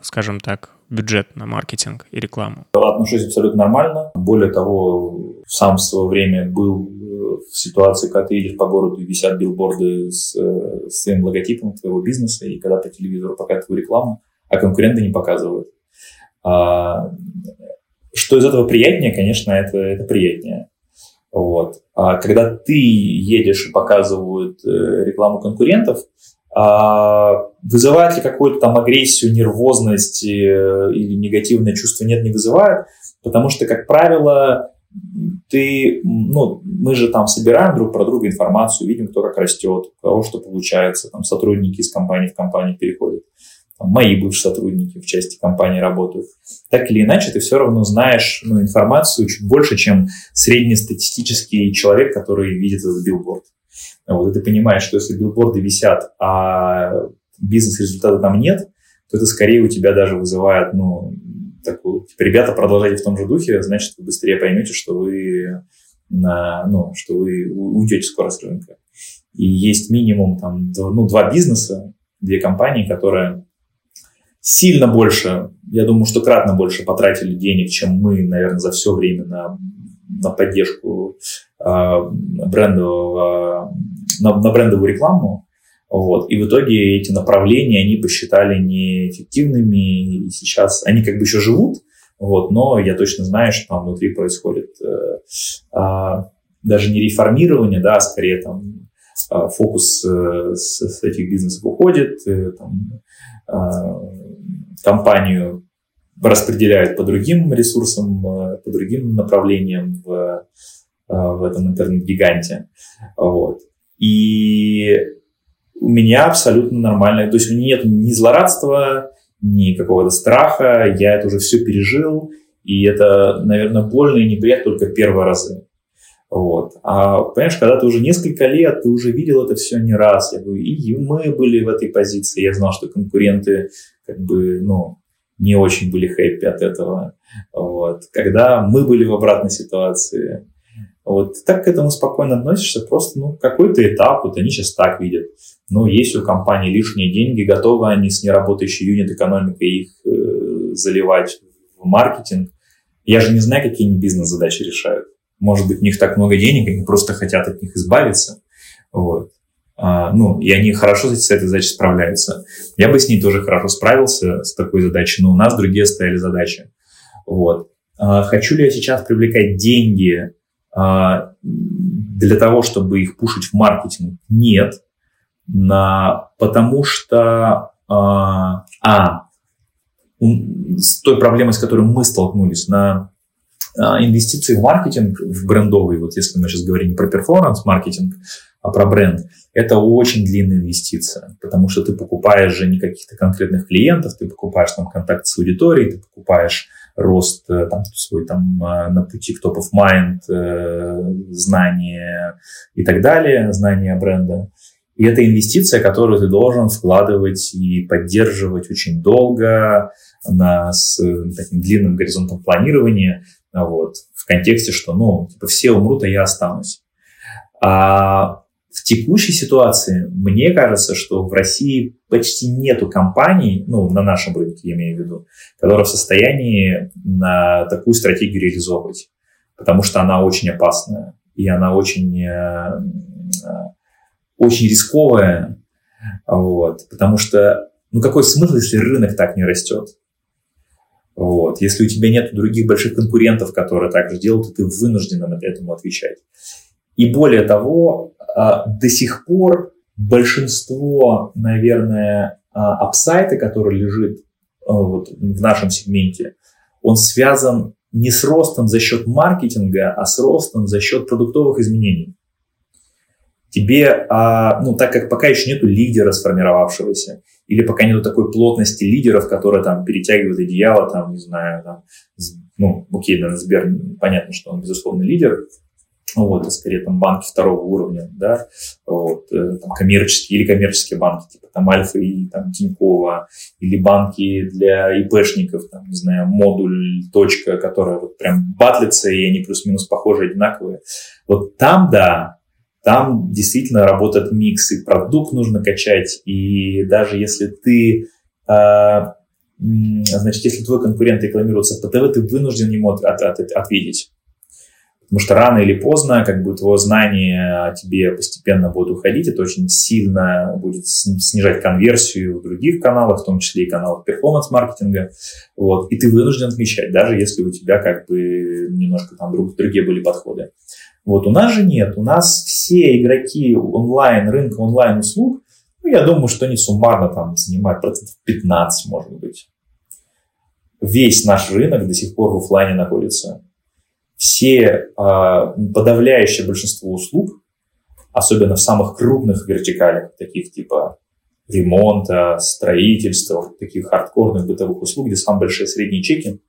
скажем так, бюджет на маркетинг и рекламу? Отношусь абсолютно нормально. Более того, сам в свое время был э, в ситуации, когда ты едешь по городу и висят билборды с, э, с своим логотипом твоего бизнеса, и когда по телевизору показывают твою рекламу, а конкуренты не показывают. А, что из этого приятнее, конечно, это, это приятнее. Вот. А когда ты едешь и показывают э, рекламу конкурентов, вызывает ли какую-то там агрессию, нервозность э, или негативное чувство? Нет, не вызывает, потому что, как правило, ты, ну, мы же там собираем друг про друга информацию, видим, кто как растет, у кого что получается, там сотрудники из компании в компании переходят, там, мои бывшие сотрудники в части компании работают. Так или иначе, ты все равно знаешь ну, информацию чуть больше, чем среднестатистический человек, который видит этот билборд. Вот, и ты понимаешь, что если билборды висят, а бизнес-результата там нет, то это скорее у тебя даже вызывает, ну, такую, типа, ребята, продолжайте в том же духе, значит, вы быстрее поймете, что вы, на, ну, что вы уйдете скоро с рынка. И есть минимум там, ну, два бизнеса, две компании, которые сильно больше, я думаю, что кратно больше потратили денег, чем мы, наверное, за все время на, на поддержку э, брендового на, на брендовую рекламу, вот. И в итоге эти направления они посчитали неэффективными, и сейчас они как бы еще живут, вот, но я точно знаю, что там внутри происходит э, э, даже не реформирование, да, а скорее там э, фокус э, с, этих бизнесов уходит, э, там, э, компанию распределяют по другим ресурсам, э, по другим направлениям в, э, в этом интернет-гиганте. Вот. И у меня абсолютно нормально. То есть у меня нет ни злорадства, ни какого-то страха. Я это уже все пережил. И это, наверное, больно и неприятно только первые разы. Вот. А понимаешь, когда ты уже несколько лет, ты уже видел это все не раз. Я говорю, и мы были в этой позиции. Я знал, что конкуренты как бы, ну, не очень были хэппи от этого. Вот. Когда мы были в обратной ситуации, вот так к этому спокойно относишься, просто ну, какой-то этап, вот они сейчас так видят. Ну, есть у компании лишние деньги, готовы они с неработающей юнит-экономикой их э, заливать в маркетинг. Я же не знаю, какие они бизнес-задачи решают. Может быть, у них так много денег, они просто хотят от них избавиться. Вот. А, ну, и они хорошо с этой задачей справляются. Я бы с ней тоже хорошо справился, с такой задачей, но у нас другие стояли задачи. Вот. А, хочу ли я сейчас привлекать деньги для того, чтобы их пушить в маркетинг? Нет. Потому что а, а, с той проблемой, с которой мы столкнулись на инвестиции в маркетинг, в брендовый, вот если мы сейчас говорим не про перформанс-маркетинг, а про бренд, это очень длинная инвестиция, потому что ты покупаешь же не каких-то конкретных клиентов, ты покупаешь там контакт с аудиторией, ты покупаешь рост э, там, свой там э, на пути к top of mind, э, знания и так далее, знания бренда. И это инвестиция, которую ты должен вкладывать и поддерживать очень долго на, с таким длинным горизонтом планирования, вот, в контексте, что, ну, типа, все умрут, а я останусь. А в текущей ситуации мне кажется, что в России почти нету компаний, ну, на нашем рынке, я имею в виду, которые в состоянии на такую стратегию реализовывать. Потому что она очень опасная, и она очень, э, очень рисковая. Вот, потому что, ну, какой смысл, если рынок так не растет? Вот. Если у тебя нет других больших конкурентов, которые так же делают, ты вынужден этому отвечать. И более того, до сих пор большинство, наверное, а, апсайта, который лежит а, вот в нашем сегменте, он связан не с ростом за счет маркетинга, а с ростом за счет продуктовых изменений. Тебе, ну, так как пока еще нету лидера сформировавшегося, или пока нету такой плотности лидеров, которые там перетягивают одеяло, там, не знаю, там, ну, окей, да, Сбер, понятно, что он, безусловно, лидер вот, это скорее там банки второго уровня, да, вот, э, там, коммерческие или коммерческие банки, типа там Альфа и там Тинькова, или банки для ИПшников, там, не знаю, модуль, точка, которая вот прям батлится, и они плюс-минус похожи, одинаковые. Вот там, да, там действительно работает микс, и продукт нужно качать, и даже если ты э, значит, если твой конкурент рекламируется по ТВ, ты вынужден ему от, от, от, ответить. Потому что рано или поздно как бы твое знание о тебе постепенно будет уходить, это очень сильно будет снижать конверсию в других каналах, в том числе и каналах перформанс-маркетинга. Вот, и ты вынужден отмечать, даже если у тебя как бы немножко там друг, другие были подходы. Вот у нас же нет, у нас все игроки онлайн, рынка онлайн-услуг, ну, я думаю, что они суммарно там занимают процентов 15, может быть. Весь наш рынок до сих пор в офлайне находится все, а, подавляющее большинство услуг, особенно в самых крупных вертикалях, таких типа ремонта, строительства, таких хардкорных бытовых услуг, где самые большие средние чеки,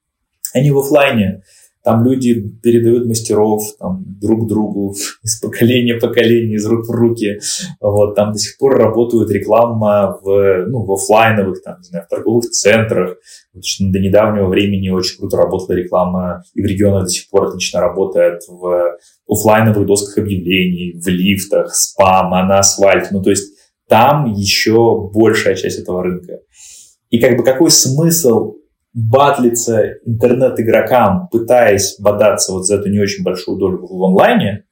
они в офлайне там люди передают мастеров там, друг другу из поколения в поколение, из рук в руки. Вот, там до сих пор работают реклама в, ну, в офлайновых, там, не знаю, в торговых центрах. Потому что до недавнего времени очень круто работала реклама, и в регионах до сих пор отлично работает в офлайновых досках объявлений, в лифтах, спама, на асфальте. Ну, то есть там еще большая часть этого рынка. И как бы какой смысл батлиться интернет-игрокам, пытаясь бодаться вот за эту не очень большую долю в онлайне,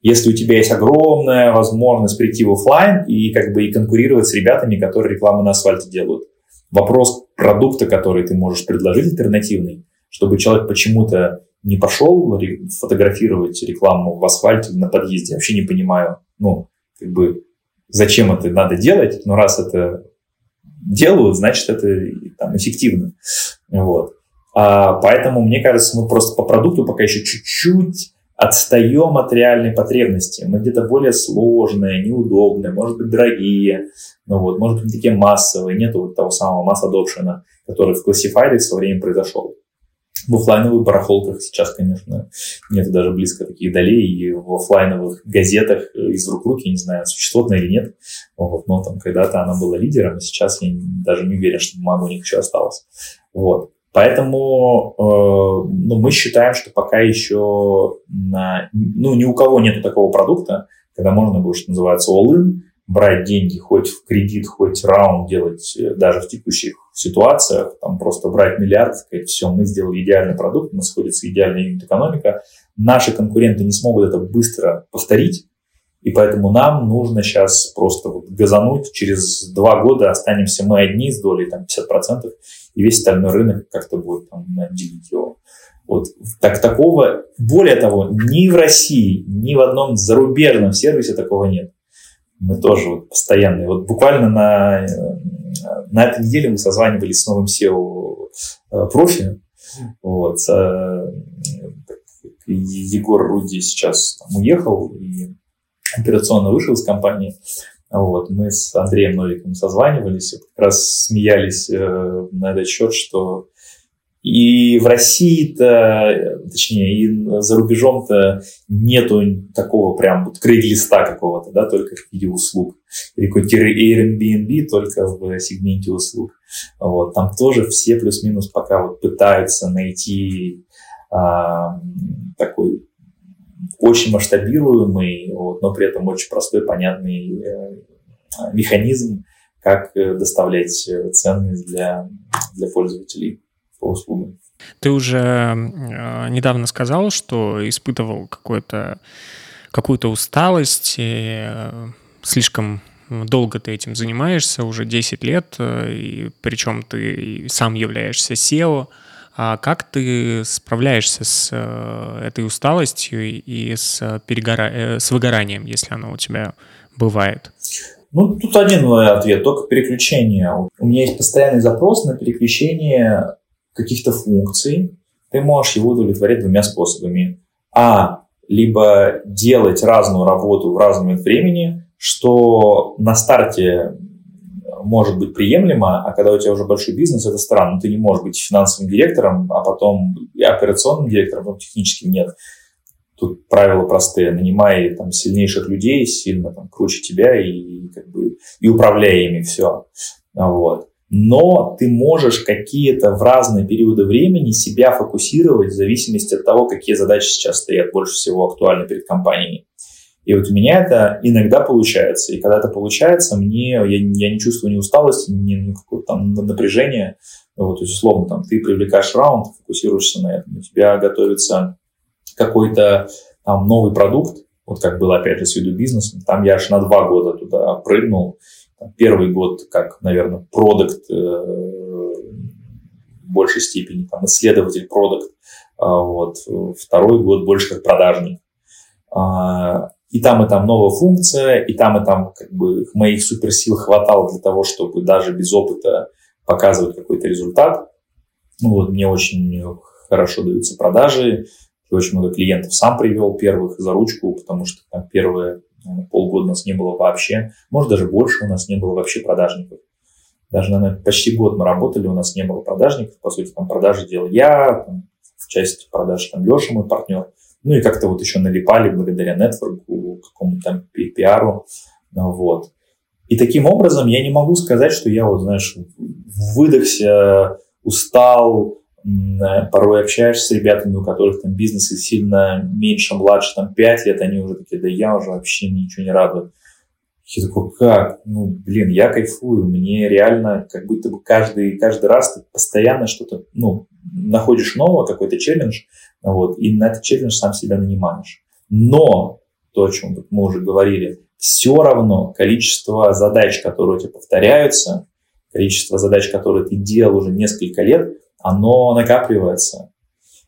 если у тебя есть огромная возможность прийти в офлайн и как бы и конкурировать с ребятами, которые рекламу на асфальте делают. Вопрос продукта, который ты можешь предложить альтернативный, чтобы человек почему-то не пошел фотографировать рекламу в асфальте на подъезде. Вообще не понимаю, ну, как бы, зачем это надо делать, но раз это делают, значит, это там, эффективно. Вот. А, поэтому, мне кажется, мы просто по продукту пока еще чуть-чуть отстаем от реальной потребности. Мы где-то более сложные, неудобные, может быть, дорогие, ну вот, может быть, не такие массовые, нету вот того самого масс adoption, который в Classified со временем произошел. В офлайновых барахолках сейчас, конечно, нет даже близко таких долей, и в офлайновых газетах э, из рук в руки, не знаю, существует она или нет, вот, но там когда-то она была лидером, и сейчас я даже не уверен, что бумага у них еще осталась. Вот. Поэтому э, ну, мы считаем, что пока еще на, ну, ни у кого нет такого продукта, когда можно будет, что называется, all-in, брать деньги хоть в кредит, хоть раунд делать э, даже в текущих ситуациях, там просто брать миллиард, сказать, все, мы сделали идеальный продукт, у нас сходится идеальная юнит-экономика, наши конкуренты не смогут это быстро повторить, и поэтому нам нужно сейчас просто вот газануть, через два года останемся мы одни с долей там 50%, и весь остальной рынок как-то будет там делить его. Вот. Так, такого, более того, ни в России, ни в одном зарубежном сервисе такого нет мы тоже вот постоянные. Вот буквально на, на этой неделе мы созванивались с новым SEO э, профи, вот, Егор Руди сейчас там уехал и операционно вышел из компании. Вот, мы с Андреем Новиком созванивались, как раз смеялись э, на этот счет, что и в России-то, точнее, и за рубежом-то нету такого прям вот крейг-листа какого-то, да, только в виде услуг. Или какой-то Airbnb только в сегменте услуг. Вот, там тоже все плюс-минус пока вот пытаются найти а, такой очень масштабируемый, вот, но при этом очень простой, понятный э, механизм, как э, доставлять ценность для, для пользователей по услугам. Ты уже э, недавно сказал, что испытывал какую-то какую-то усталость, и, э, слишком долго ты этим занимаешься, уже 10 лет, э, и причем ты сам являешься SEO. А как ты справляешься с этой усталостью и с, перегора... С выгоранием, если оно у тебя бывает? Ну, тут один ответ, только переключение. У меня есть постоянный запрос на переключение каких-то функций, ты можешь его удовлетворить двумя способами. А, либо делать разную работу в разный момент времени, что на старте может быть приемлемо, а когда у тебя уже большой бизнес, это странно. Ты не можешь быть финансовым директором, а потом и операционным директором, но технически нет. Тут правила простые. Нанимай там, сильнейших людей, сильно там, круче тебя и, как бы, и управляй ими, все. Вот но ты можешь какие-то в разные периоды времени себя фокусировать в зависимости от того, какие задачи сейчас стоят больше всего актуальны перед компанией. И вот у меня это иногда получается. И когда это получается, мне, я, я не чувствую ни усталости, ни ну, какого-то там напряжения. Вот, то есть, условно, там, ты привлекаешь раунд, фокусируешься на этом. У тебя готовится какой-то там новый продукт, вот как было, опять же, с виду бизнеса. Там я аж на два года туда прыгнул, Первый год как, наверное, продукт э, в большей степени, там, исследователь продукт, а вот, второй год больше как продажник. А, и там, и там новая функция, и там, и там как бы моих суперсил хватало для того, чтобы даже без опыта показывать какой-то результат. Ну, вот, мне очень хорошо даются продажи, очень много клиентов сам привел первых за ручку, потому что там первые полгода у нас не было вообще, может даже больше у нас не было вообще продажников. Даже, наверное, почти год мы работали, у нас не было продажников, по сути, там продажи делал я, там, в части продаж там Леша, мой партнер, ну и как-то вот еще налипали благодаря нетворку, какому-то там пиару, вот. И таким образом я не могу сказать, что я вот, знаешь, выдохся, устал, порой общаешься с ребятами, у которых там бизнесы сильно меньше, младше, там 5 лет, они уже такие, да я уже вообще ничего не радует. Я такой, как? Ну, блин, я кайфую, мне реально как будто бы каждый, каждый раз ты постоянно что-то, ну, находишь новое, какой-то челлендж, вот, и на этот челлендж сам себя нанимаешь. Но, то, о чем мы уже говорили, все равно количество задач, которые у тебя повторяются, количество задач, которые ты делал уже несколько лет, оно накапливается.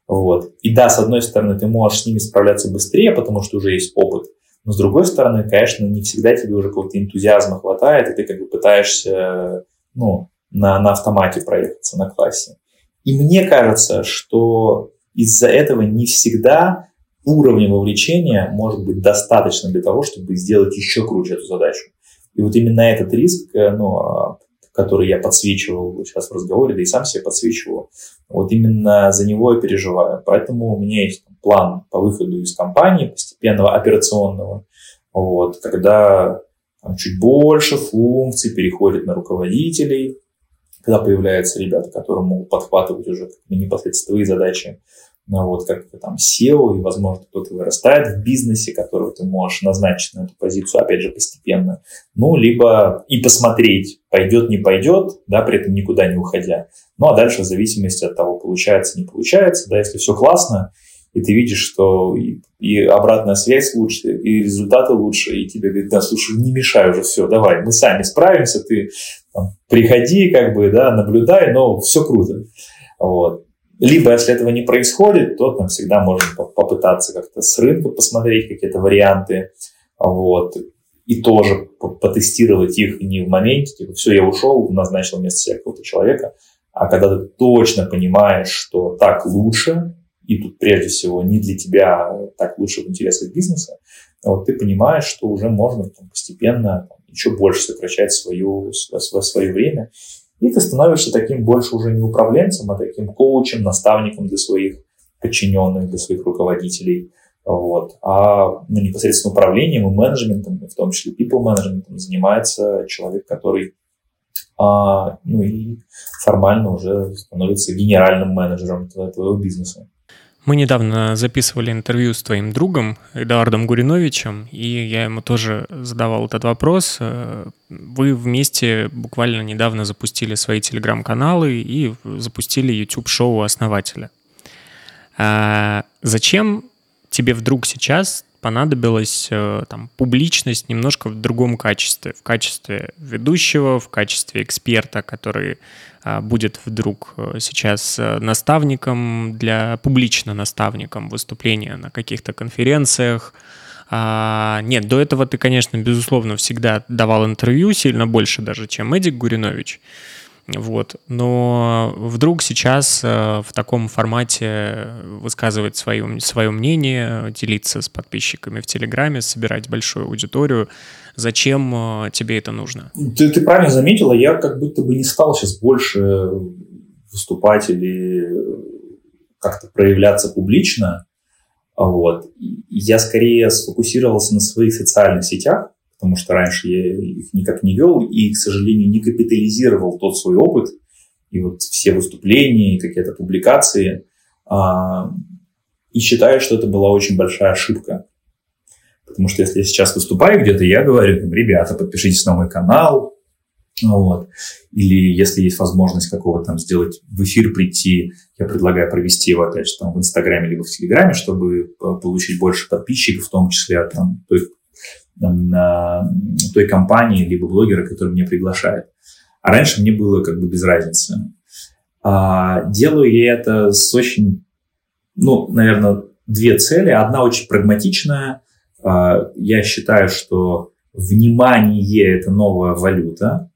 Вот. И да, с одной стороны, ты можешь с ними справляться быстрее, потому что уже есть опыт. Но с другой стороны, конечно, не всегда тебе уже какого-то энтузиазма хватает, и ты как бы пытаешься ну, на, на автомате проехаться на классе. И мне кажется, что из-за этого не всегда уровня вовлечения может быть достаточно для того, чтобы сделать еще круче эту задачу. И вот именно этот риск, э, ну, а, который я подсвечивал сейчас в разговоре, да и сам себе подсвечивал. Вот именно за него я переживаю. Поэтому у меня есть план по выходу из компании постепенного операционного, вот, когда там, чуть больше функций переходит на руководителей, когда появляются ребята, которые могут подхватывать уже непосредственно твои задачи, ну, вот как там SEO, и, возможно, кто-то вырастает в бизнесе, которого ты можешь назначить на эту позицию, опять же, постепенно. Ну, либо и посмотреть, пойдет, не пойдет, да, при этом никуда не уходя. Ну, а дальше в зависимости от того, получается, не получается, да, если все классно, и ты видишь, что и, и обратная связь лучше, и результаты лучше, и тебе говорят, да, слушай, не мешай уже, все, давай, мы сами справимся, ты там, приходи, как бы, да, наблюдай, но все круто. Вот. Либо, если этого не происходит, то там всегда можно попытаться как-то с рынка посмотреть какие-то варианты, вот, и тоже потестировать их не в моменте, типа, все, я ушел, назначил вместо себя какого-то человека, а когда ты точно понимаешь, что так лучше, и тут прежде всего не для тебя так лучше в интересах бизнеса, вот ты понимаешь, что уже можно там, постепенно там, еще больше сокращать свою, свое, свое время, и ты становишься таким больше уже не управленцем, а таким коучем, наставником для своих подчиненных, для своих руководителей. Вот. А ну, непосредственно управлением и менеджментом, в том числе people management, занимается человек, который а, ну и формально уже становится генеральным менеджером твоего бизнеса. Мы недавно записывали интервью с твоим другом Эдуардом Гуриновичем, и я ему тоже задавал этот вопрос. Э, вы вместе буквально недавно запустили свои телеграм-каналы и запустили YouTube-шоу основателя. А зачем тебе вдруг сейчас понадобилась э, там, публичность немножко в другом качестве, в качестве ведущего, в качестве эксперта, который а, будет вдруг э, сейчас э, наставником для публично наставником выступления на каких-то конференциях. А, нет, до этого ты, конечно, безусловно, всегда давал интервью сильно больше даже, чем Эдик Гуринович. Вот. Но вдруг сейчас э, в таком формате высказывать свое, свое мнение, делиться с подписчиками в Телеграме, собирать большую аудиторию. Зачем э, тебе это нужно? Ты, ты правильно заметила, я как будто бы не стал сейчас больше выступать или как-то проявляться публично. Вот. Я скорее сфокусировался на своих социальных сетях, потому что раньше я их никак не вел и, к сожалению, не капитализировал тот свой опыт и вот все выступления, какие-то публикации. А, и считаю, что это была очень большая ошибка. Потому что если я сейчас выступаю где-то, я говорю, ребята, подпишитесь на мой канал, вот. Или если есть возможность какого-то там сделать в эфир прийти, я предлагаю провести его, опять же, там в Инстаграме либо в Телеграме, чтобы получить больше подписчиков, в том числе от там, той той компании, либо блогера, который меня приглашает. А раньше мне было как бы без разницы. А, делаю я это с очень, ну, наверное, две цели. Одна очень прагматичная. А, я считаю, что внимание – это новая валюта,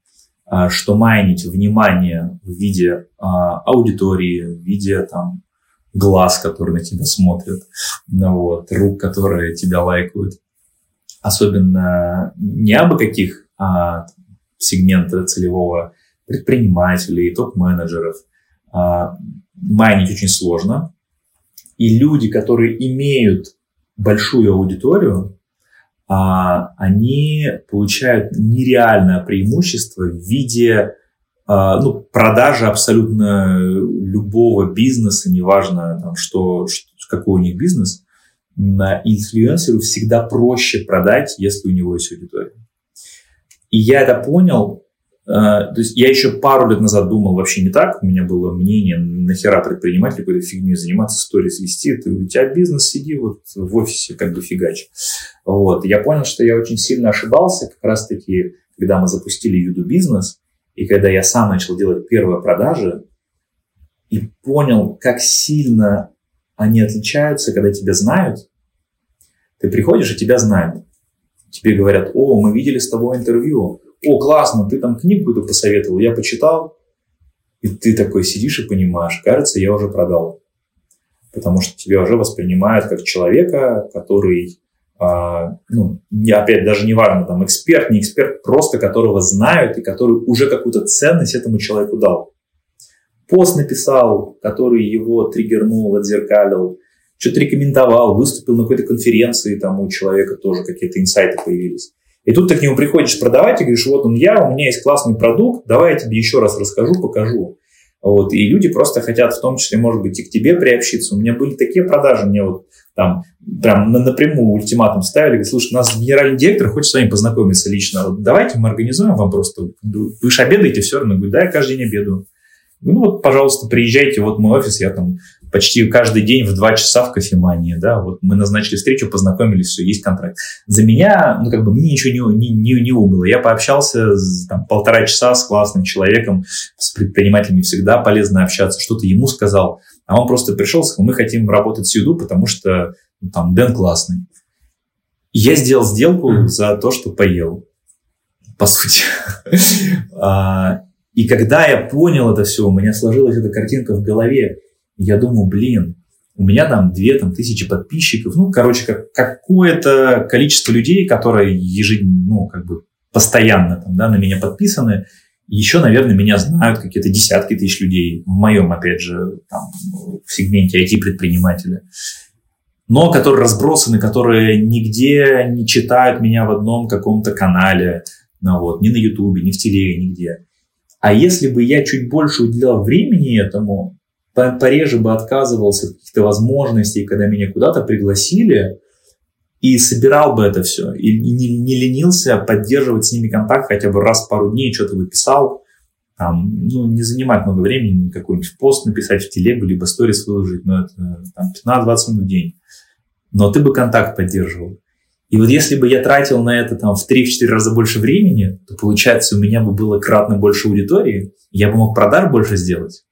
а, что майнить внимание в виде а, аудитории, в виде там, глаз, которые на тебя смотрят, ну, вот, рук, которые тебя лайкают – особенно не абы каких а, сегмента целевого предпринимателей, топ-менеджеров, а, майнить очень сложно. И люди, которые имеют большую аудиторию, а, они получают нереальное преимущество в виде а, ну, продажи абсолютно любого бизнеса, неважно, там, что, что, какой у них бизнес, инфлюенсеру всегда проще продать, если у него есть аудитория. И я это понял, э, то есть я еще пару лет назад думал вообще не так, у меня было мнение, нахера предприниматель какой-то фигней заниматься, сторис вести, ты, у тебя бизнес, сиди вот в офисе как бы фигач. Вот. Я понял, что я очень сильно ошибался, как раз-таки, когда мы запустили Юду бизнес, и когда я сам начал делать первые продажи, и понял, как сильно они отличаются, когда тебя знают, ты приходишь, и тебя знают. Тебе говорят, о, мы видели с тобой интервью. О, классно, ты там книгу эту посоветовал, я почитал. И ты такой сидишь и понимаешь, кажется, я уже продал. Потому что тебя уже воспринимают как человека, который, а, ну, опять даже не важно, там, эксперт, не эксперт, просто которого знают и который уже какую-то ценность этому человеку дал. Пост написал, который его триггернул, отзеркалил, что-то рекомендовал, выступил на какой-то конференции, там у человека тоже какие-то инсайты появились. И тут ты к нему приходишь продавать и говоришь, вот он я, у меня есть классный продукт, давай я тебе еще раз расскажу, покажу. Вот, и люди просто хотят в том числе, может быть, и к тебе приобщиться. У меня были такие продажи, мне вот там прям напрямую ультиматум ставили, говорят, слушай, нас генеральный директор хочет с вами познакомиться лично, вот давайте мы организуем вам просто, вы же обедаете все равно, говорю, да, я каждый день обедаю. Ну вот, пожалуйста, приезжайте, вот мой офис, я там почти каждый день в два часа в кофемании, да, вот мы назначили встречу, познакомились, все, есть контракт. За меня, ну, как бы, мне ничего не, не, не, не убыло. Я пообщался там, полтора часа с классным человеком, с предпринимателями всегда полезно общаться, что-то ему сказал, а он просто пришел, сказал, мы хотим работать с Юду, потому что ну, там Дэн классный. я сделал сделку за то, что поел, по сути. А, и когда я понял это все, у меня сложилась эта картинка в голове, я думаю, блин, у меня там две там, тысячи подписчиков, ну, короче, как, какое-то количество людей, которые ежедневно, ну, как бы постоянно там, да, на меня подписаны, еще, наверное, меня знают какие-то десятки тысяч людей в моем, опять же, там, в сегменте IT-предпринимателя но которые разбросаны, которые нигде не читают меня в одном каком-то канале, ну, вот, ни на Ютубе, ни в телеге, нигде. А если бы я чуть больше уделял времени этому, пореже бы отказывался от каких-то возможностей, когда меня куда-то пригласили, и собирал бы это все, и не, не ленился поддерживать с ними контакт хотя бы раз в пару дней, что-то выписал, там, ну, не занимать много времени, какой-нибудь пост написать в телегу, либо сторис выложить, но это там, 15-20 минут в день. Но ты бы контакт поддерживал. И вот если бы я тратил на это там в 3-4 раза больше времени, то получается у меня бы было кратно больше аудитории, я бы мог продаж больше сделать.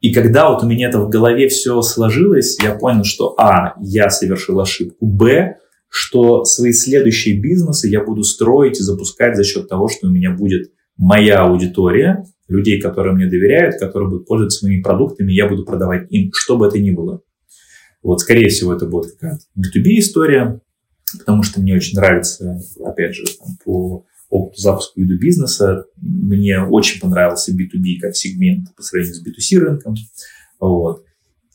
И когда вот у меня это в голове все сложилось, я понял, что а, я совершил ошибку, б, что свои следующие бизнесы я буду строить и запускать за счет того, что у меня будет моя аудитория, людей, которые мне доверяют, которые будут пользоваться моими продуктами, я буду продавать им, что бы это ни было. Вот, скорее всего, это будет какая-то B2B история, потому что мне очень нравится, опять же, там, по опыту запуска виду бизнеса, мне очень понравился B2B как сегмент по сравнению с B2C рынком. Вот.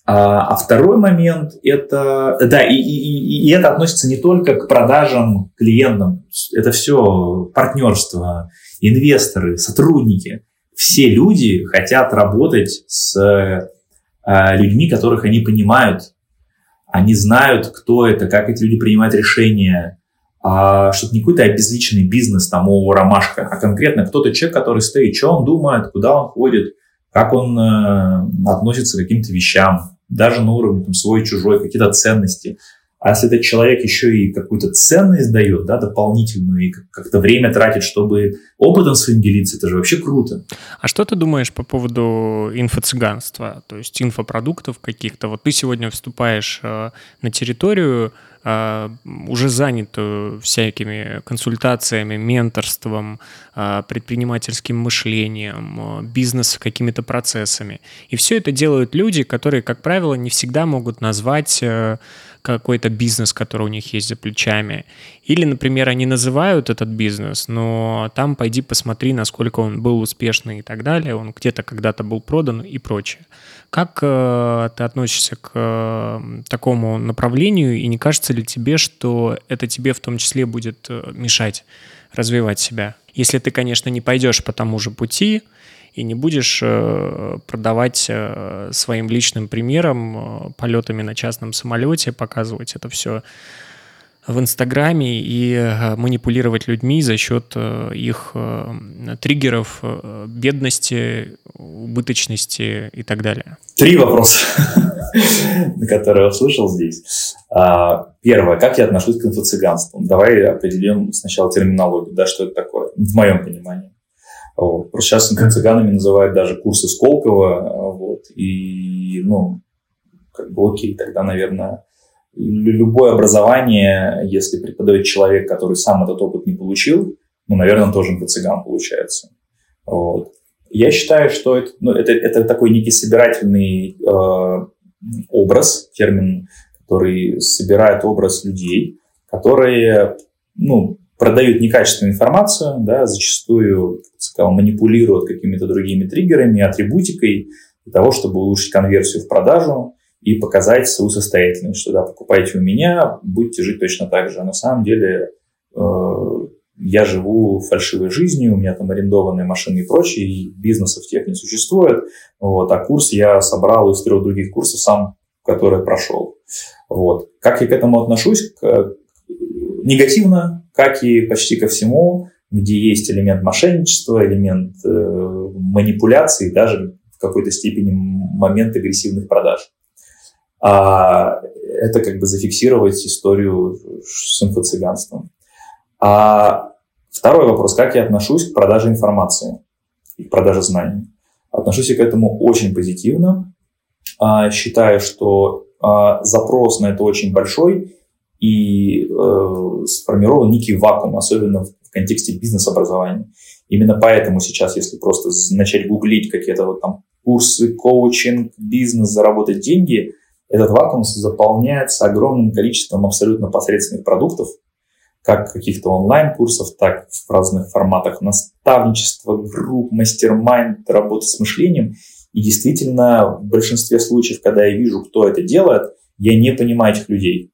А, а второй момент это, да, и, и, и это относится не только к продажам клиентам, это все партнерство, инвесторы, сотрудники. Все люди хотят работать с э, людьми, которых они понимают, они знают, кто это, как эти люди принимают решения, а, что это не какой-то обезличенный бизнес, там, о, ромашка, а конкретно кто-то человек, который стоит, что он думает, куда он ходит, как он э, относится к каким-то вещам, даже на уровне там, свой-чужой, какие-то ценности. А если этот человек еще и какую-то ценность дает, да, дополнительную, и как-то время тратит, чтобы опытом своим делиться, это же вообще круто. А что ты думаешь по поводу инфо-цыганства, то есть инфопродуктов каких-то? Вот ты сегодня вступаешь э, на территорию, уже занятую всякими консультациями, менторством, э, предпринимательским мышлением, э, бизнес какими-то процессами. И все это делают люди, которые, как правило, не всегда могут назвать э, какой-то бизнес, который у них есть за плечами. Или, например, они называют этот бизнес, но там пойди посмотри, насколько он был успешный и так далее, он где-то когда-то был продан и прочее. Как э, ты относишься к э, такому направлению, и не кажется ли тебе, что это тебе в том числе будет э, мешать развивать себя? Если ты, конечно, не пойдешь по тому же пути, и не будешь э, продавать э, своим личным примером, э, полетами на частном самолете, показывать это все в Инстаграме и манипулировать людьми за счет их триггеров бедности, убыточности и так далее. Три вопроса, которые я услышал здесь. А, первое. Как я отношусь к инфо-цыганству? Давай определим сначала терминологию, да, что это такое, в моем понимании. Вот. Просто сейчас цыганами называют даже курсы Сколково. Вот. И, ну, как бы окей, тогда, наверное, любое образование, если преподает человек, который сам этот опыт не получил, ну, наверное, тоже цыган получается. Вот. Я считаю, что это, ну, это, это такой некий собирательный э, образ, термин, который собирает образ людей, которые ну, продают некачественную информацию, да, зачастую сказал, манипулируют какими-то другими триггерами, атрибутикой для того, чтобы улучшить конверсию в продажу и показать свою состоятельность, что да, покупайте у меня, будете жить точно так же. А на самом деле э, я живу фальшивой жизнью, у меня там арендованные машины и прочее, и бизнесов тех не существует. Вот, а курс я собрал из трех других курсов сам, которые прошел. Вот. Как я к этому отношусь? К, негативно, как и почти ко всему, где есть элемент мошенничества, элемент э, манипуляции, даже в какой-то степени момент агрессивных продаж. А это как бы зафиксировать историю с инфо-цыганством. А второй вопрос, как я отношусь к продаже информации и к продаже знаний. Отношусь я к этому очень позитивно. А, считаю, что а, запрос на это очень большой, и э, сформирован некий вакуум, особенно в контексте бизнес-образования. Именно поэтому сейчас, если просто начать гуглить какие-то вот там курсы, коучинг, бизнес, заработать деньги, этот вакуум заполняется огромным количеством абсолютно посредственных продуктов, как каких-то онлайн-курсов, так в разных форматах наставничества, групп, мастер-майнд, работы с мышлением. И действительно, в большинстве случаев, когда я вижу, кто это делает, я не понимаю этих людей.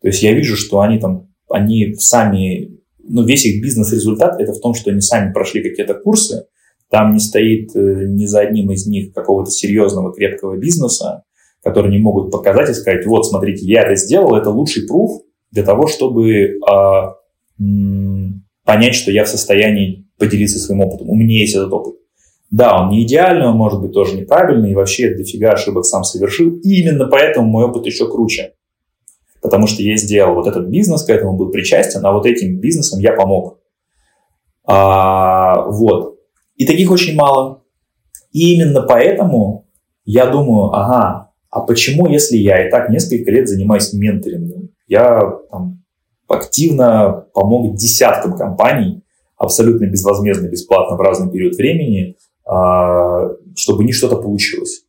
То есть я вижу, что они там, они сами, ну, весь их бизнес-результат это в том, что они сами прошли какие-то курсы, там не стоит э, ни за одним из них какого-то серьезного, крепкого бизнеса, который не могут показать и сказать, вот, смотрите, я это сделал, это лучший пруф для того, чтобы а, понять, что я в состоянии поделиться своим опытом. У меня есть этот опыт. Да, он не идеальный, он может быть тоже неправильный, и вообще дофига ошибок сам совершил. И именно поэтому мой опыт еще круче. Потому что я сделал вот этот бизнес, к этому был причастен, а вот этим бизнесом я помог. А, вот. И таких очень мало. И именно поэтому я думаю, ага, а почему, если я и так несколько лет занимаюсь менторингом, я там, активно помог десяткам компаний, абсолютно безвозмездно, бесплатно в разный период времени, а, чтобы не что-то получилось.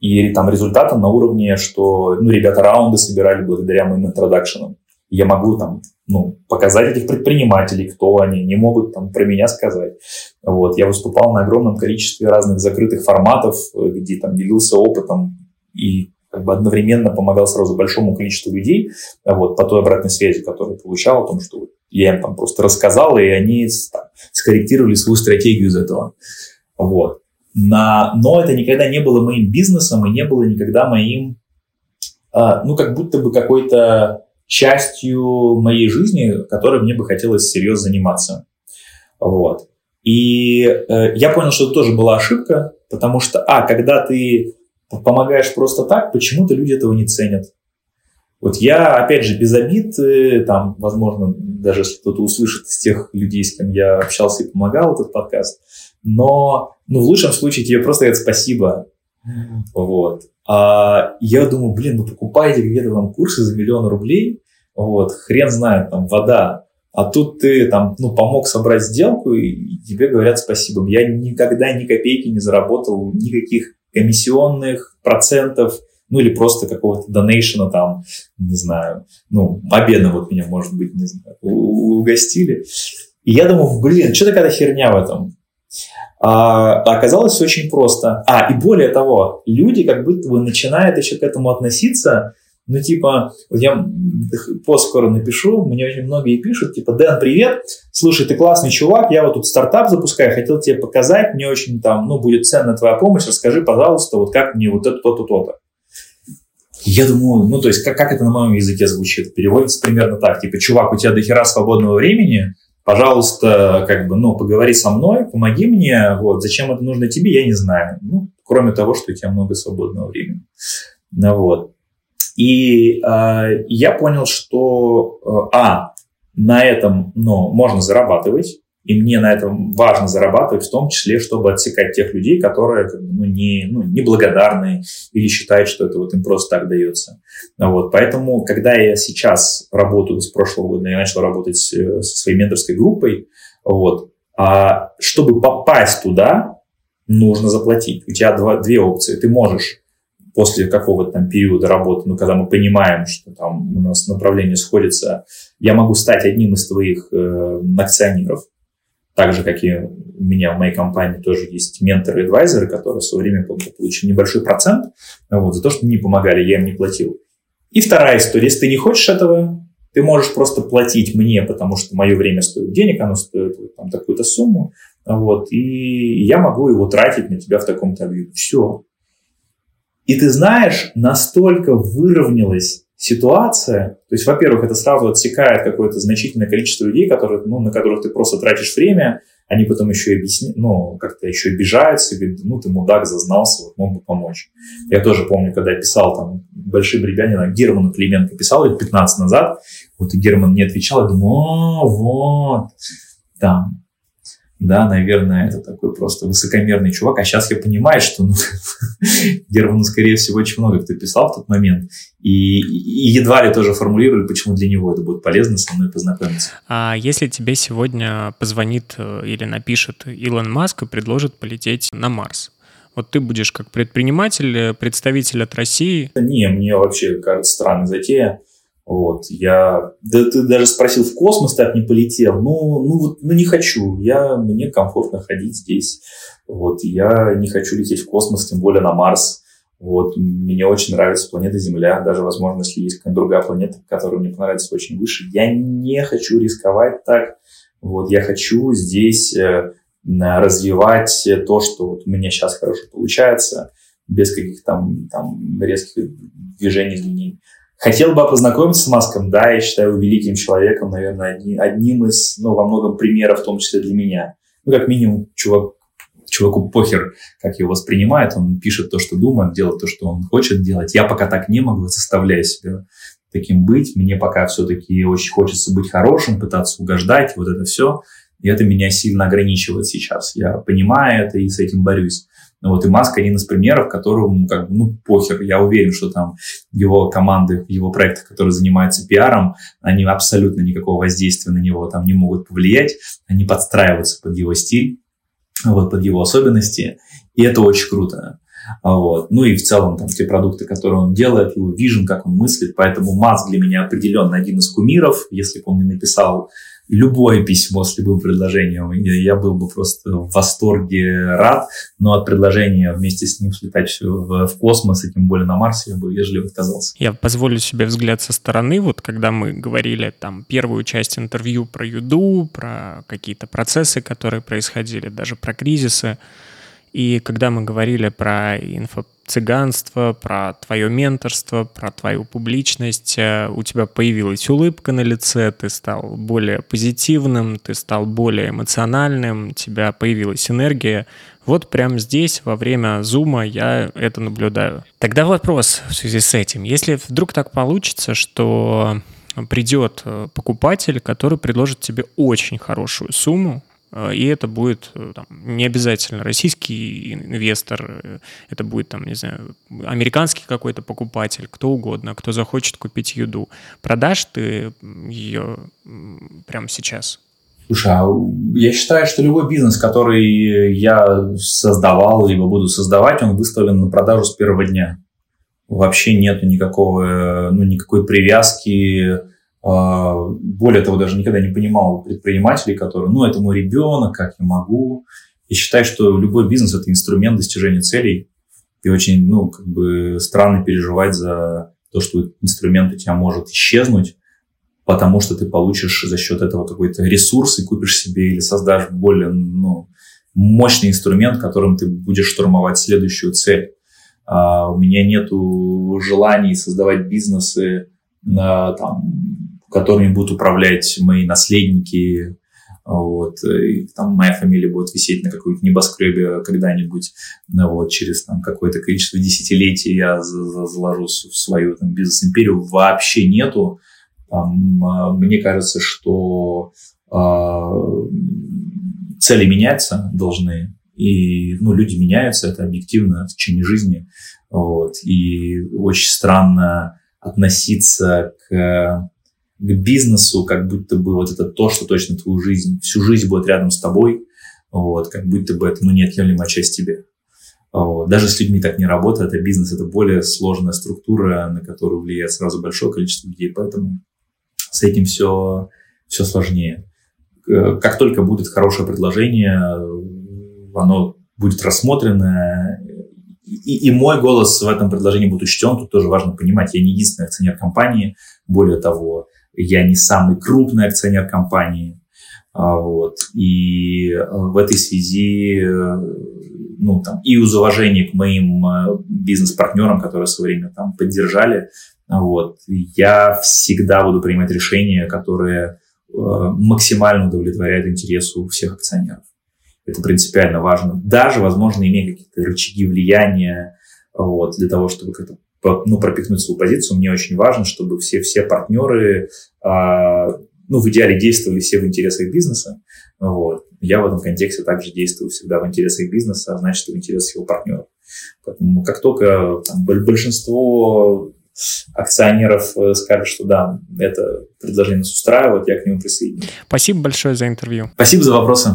И там результатом на уровне, что ну, ребята раунды собирали благодаря моим интродакшенам. Я могу там ну, показать этих предпринимателей, кто они, не могут там про меня сказать. Вот. Я выступал на огромном количестве разных закрытых форматов, где там делился опытом и как бы одновременно помогал сразу большому количеству людей вот, по той обратной связи, которую получал, о том, что я им там просто рассказал, и они там, скорректировали свою стратегию из этого. Вот. На, но это никогда не было моим бизнесом и не было никогда моим, а, ну, как будто бы какой-то частью моей жизни, которой мне бы хотелось серьезно заниматься. Вот. И э, я понял, что это тоже была ошибка, потому что, а, когда ты помогаешь просто так, почему-то люди этого не ценят. Вот я, опять же, без обид, э, там, возможно, даже если кто-то услышит из тех людей, с кем я общался и помогал этот подкаст, но, ну, в лучшем случае тебе просто говорят спасибо. Вот. А я думаю, блин, ну покупайте где-то там курсы за миллион рублей, вот, хрен знает, там, вода, а тут ты там, ну, помог собрать сделку, и тебе говорят спасибо. Я никогда ни копейки не заработал, никаких комиссионных процентов, ну или просто какого-то донейшена там, не знаю, ну, обеда вот меня, может быть, не знаю, угостили. И я думаю, блин, что такая херня в этом? А, оказалось все очень просто. А, и более того, люди как будто бы начинают еще к этому относиться ну, типа, я пост скоро напишу, мне очень многие пишут, типа, Дэн, привет, слушай, ты классный чувак, я вот тут стартап запускаю, хотел тебе показать, мне очень там, ну, будет ценна твоя помощь, расскажи, пожалуйста, вот как мне вот это, то-то, то-то. Я думаю, ну, то есть, как, как это на моем языке звучит? Переводится примерно так, типа, чувак, у тебя до хера свободного времени, пожалуйста, как бы, ну, поговори со мной, помоги мне, вот, зачем это нужно тебе, я не знаю. Ну, кроме того, что у тебя много свободного времени. Ну, вот. И э, я понял, что, э, а, на этом ну, можно зарабатывать, и мне на этом важно зарабатывать, в том числе, чтобы отсекать тех людей, которые ну, не, ну, неблагодарны или считают, что это вот им просто так дается. Вот. Поэтому, когда я сейчас работаю с прошлого года, я начал работать э, со своей менторской группой, вот, а чтобы попасть туда, нужно заплатить. У тебя два, две опции. Ты можешь после какого-то там периода работы, ну, когда мы понимаем, что там у нас направление сходится, я могу стать одним из твоих э, акционеров, так же, как и у меня в моей компании тоже есть менторы и адвайзеры, которые в свое время получили небольшой процент вот, за то, что мне помогали, я им не платил. И вторая история, если ты не хочешь этого, ты можешь просто платить мне, потому что мое время стоит денег, оно стоит там такую-то сумму, вот, и я могу его тратить на тебя в таком-то объеме. Все. И ты знаешь, настолько выровнялась ситуация, то есть, во-первых, это сразу отсекает какое-то значительное количество людей, которые, ну, на которых ты просто тратишь время, они потом еще объясни, ну, как-то еще обижаются, говорят, ну, ты мудак, зазнался, вот мог бы помочь. Я тоже помню, когда я писал там большие бребянина, Герману Клименко писал лет 15 назад, вот и Герман не отвечал, я думаю, о, вот, там, да, наверное, это такой просто высокомерный чувак, а сейчас я понимаю, что ну, Герману, скорее всего, очень много кто писал в тот момент, и, и едва ли тоже формулировали, почему для него это будет полезно со мной познакомиться. А если тебе сегодня позвонит э, или напишет Илон Маск и предложит полететь на Марс, Вот ты будешь как предприниматель, э, представитель от России? Не, мне вообще кажется странной затея. Вот, я... Да ты даже спросил, в космос так не полетел? Ну, ну, ну не хочу. Я... Мне комфортно ходить здесь. Вот, я не хочу лететь в космос, тем более на Марс. Вот, мне очень нравится планета Земля, даже, возможно, если есть какая-то другая планета, которая мне понравится очень выше. Я не хочу рисковать так. Вот, я хочу здесь э, развивать то, что вот у меня сейчас хорошо получается, без каких-то там, там резких движений линий. Хотел бы познакомиться с Маском, да, я считаю его великим человеком, наверное, одни, одним из, ну, во многом примеров, в том числе для меня. Ну, как минимум, чувак, чуваку похер, как его воспринимает, он пишет то, что думает, делает то, что он хочет делать. Я пока так не могу, заставляю себя таким быть. Мне пока все-таки очень хочется быть хорошим, пытаться угождать, вот это все. И это меня сильно ограничивает сейчас. Я понимаю это и с этим борюсь. Ну вот и Маск один из примеров, которому как бы, ну, похер. Я уверен, что там его команды, его проекты, которые занимаются пиаром, они абсолютно никакого воздействия на него там не могут повлиять. Они подстраиваются под его стиль, вот, под его особенности. И это очень круто. Вот. Ну и в целом там те продукты, которые он делает, его вижен, как он мыслит. Поэтому Маск для меня определенно один из кумиров. Если бы он не написал любое письмо с любым предложением. Я был бы просто в восторге рад, но от предложения вместе с ним слетать в, космос, и тем более на Марсе, я бы вежливо отказался. Я позволю себе взгляд со стороны, вот когда мы говорили там первую часть интервью про юду, про какие-то процессы, которые происходили, даже про кризисы, и когда мы говорили про инфо-цыганство, про твое менторство, про твою публичность, э, у тебя появилась улыбка на лице, ты стал более позитивным, ты стал более эмоциональным, у тебя появилась энергия. Вот прямо здесь, во время зума, я это наблюдаю. Тогда вопрос в связи с этим. Если вдруг так получится, что придет э, покупатель, который предложит тебе очень хорошую сумму, и это будет э, там, не обязательно российский инвестор, э, это будет там, не знаю, американский какой-то покупатель, кто угодно, кто захочет купить еду. Продашь ты ее прямо сейчас? Слушай, а я считаю, что любой бизнес, который я создавал, либо буду создавать, он выставлен на продажу с первого дня. Вообще нету никакого, ну, никакой привязки более того, даже никогда не понимал предпринимателей, которые, ну, это мой ребенок, как я могу. И считаю, что любой бизнес – это инструмент достижения целей. И очень, ну, как бы странно переживать за то, что инструмент у тебя может исчезнуть, потому что ты получишь за счет этого какой-то ресурс и купишь себе или создашь более, ну, мощный инструмент, которым ты будешь штурмовать следующую цель. А у меня нету желаний создавать бизнесы, на, там, которыми будут управлять мои наследники, вот, и там моя фамилия будет висеть на какой-то небоскребе когда-нибудь, ну, вот, через там какое-то количество десятилетий я заложу свою там бизнес-империю, вообще нету. Там, а, мне кажется, что э, цели меняются должны, и ну, люди меняются, это объективно в течение жизни. Вот, и очень странно относиться к к бизнесу, как будто бы вот это то, что точно твою жизнь, всю жизнь будет рядом с тобой, вот, как будто бы это ну, неотъемлемая часть тебе. Вот. Даже с людьми так не работает, а бизнес – это более сложная структура, на которую влияет сразу большое количество людей, поэтому с этим все, все сложнее. Как только будет хорошее предложение, оно будет рассмотрено, и, и мой голос в этом предложении будет учтен. Тут тоже важно понимать, я не единственный акционер компании. Более того, я не самый крупный акционер компании. А, вот. И э, в этой связи э, ну, там, и из уважения к моим э, бизнес-партнерам, которые в свое время там поддержали, вот, я всегда буду принимать решения, которые максимально удовлетворяют интересу всех акционеров. Это принципиально важно. Даже, возможно, имея какие-то рычаги влияния вот, для того, чтобы как-то ну, пропихнуть свою позицию, мне очень важно, чтобы все, все партнеры, а, ну, в идеале действовали все в интересах бизнеса. Вот. Я в этом контексте также действую всегда в интересах бизнеса, а значит, в интересах его партнеров. Поэтому как только там, большинство акционеров э, скажут, что да, это предложение нас устраивает, я к нему присоединюсь. Спасибо большое за интервью. Спасибо за вопросы.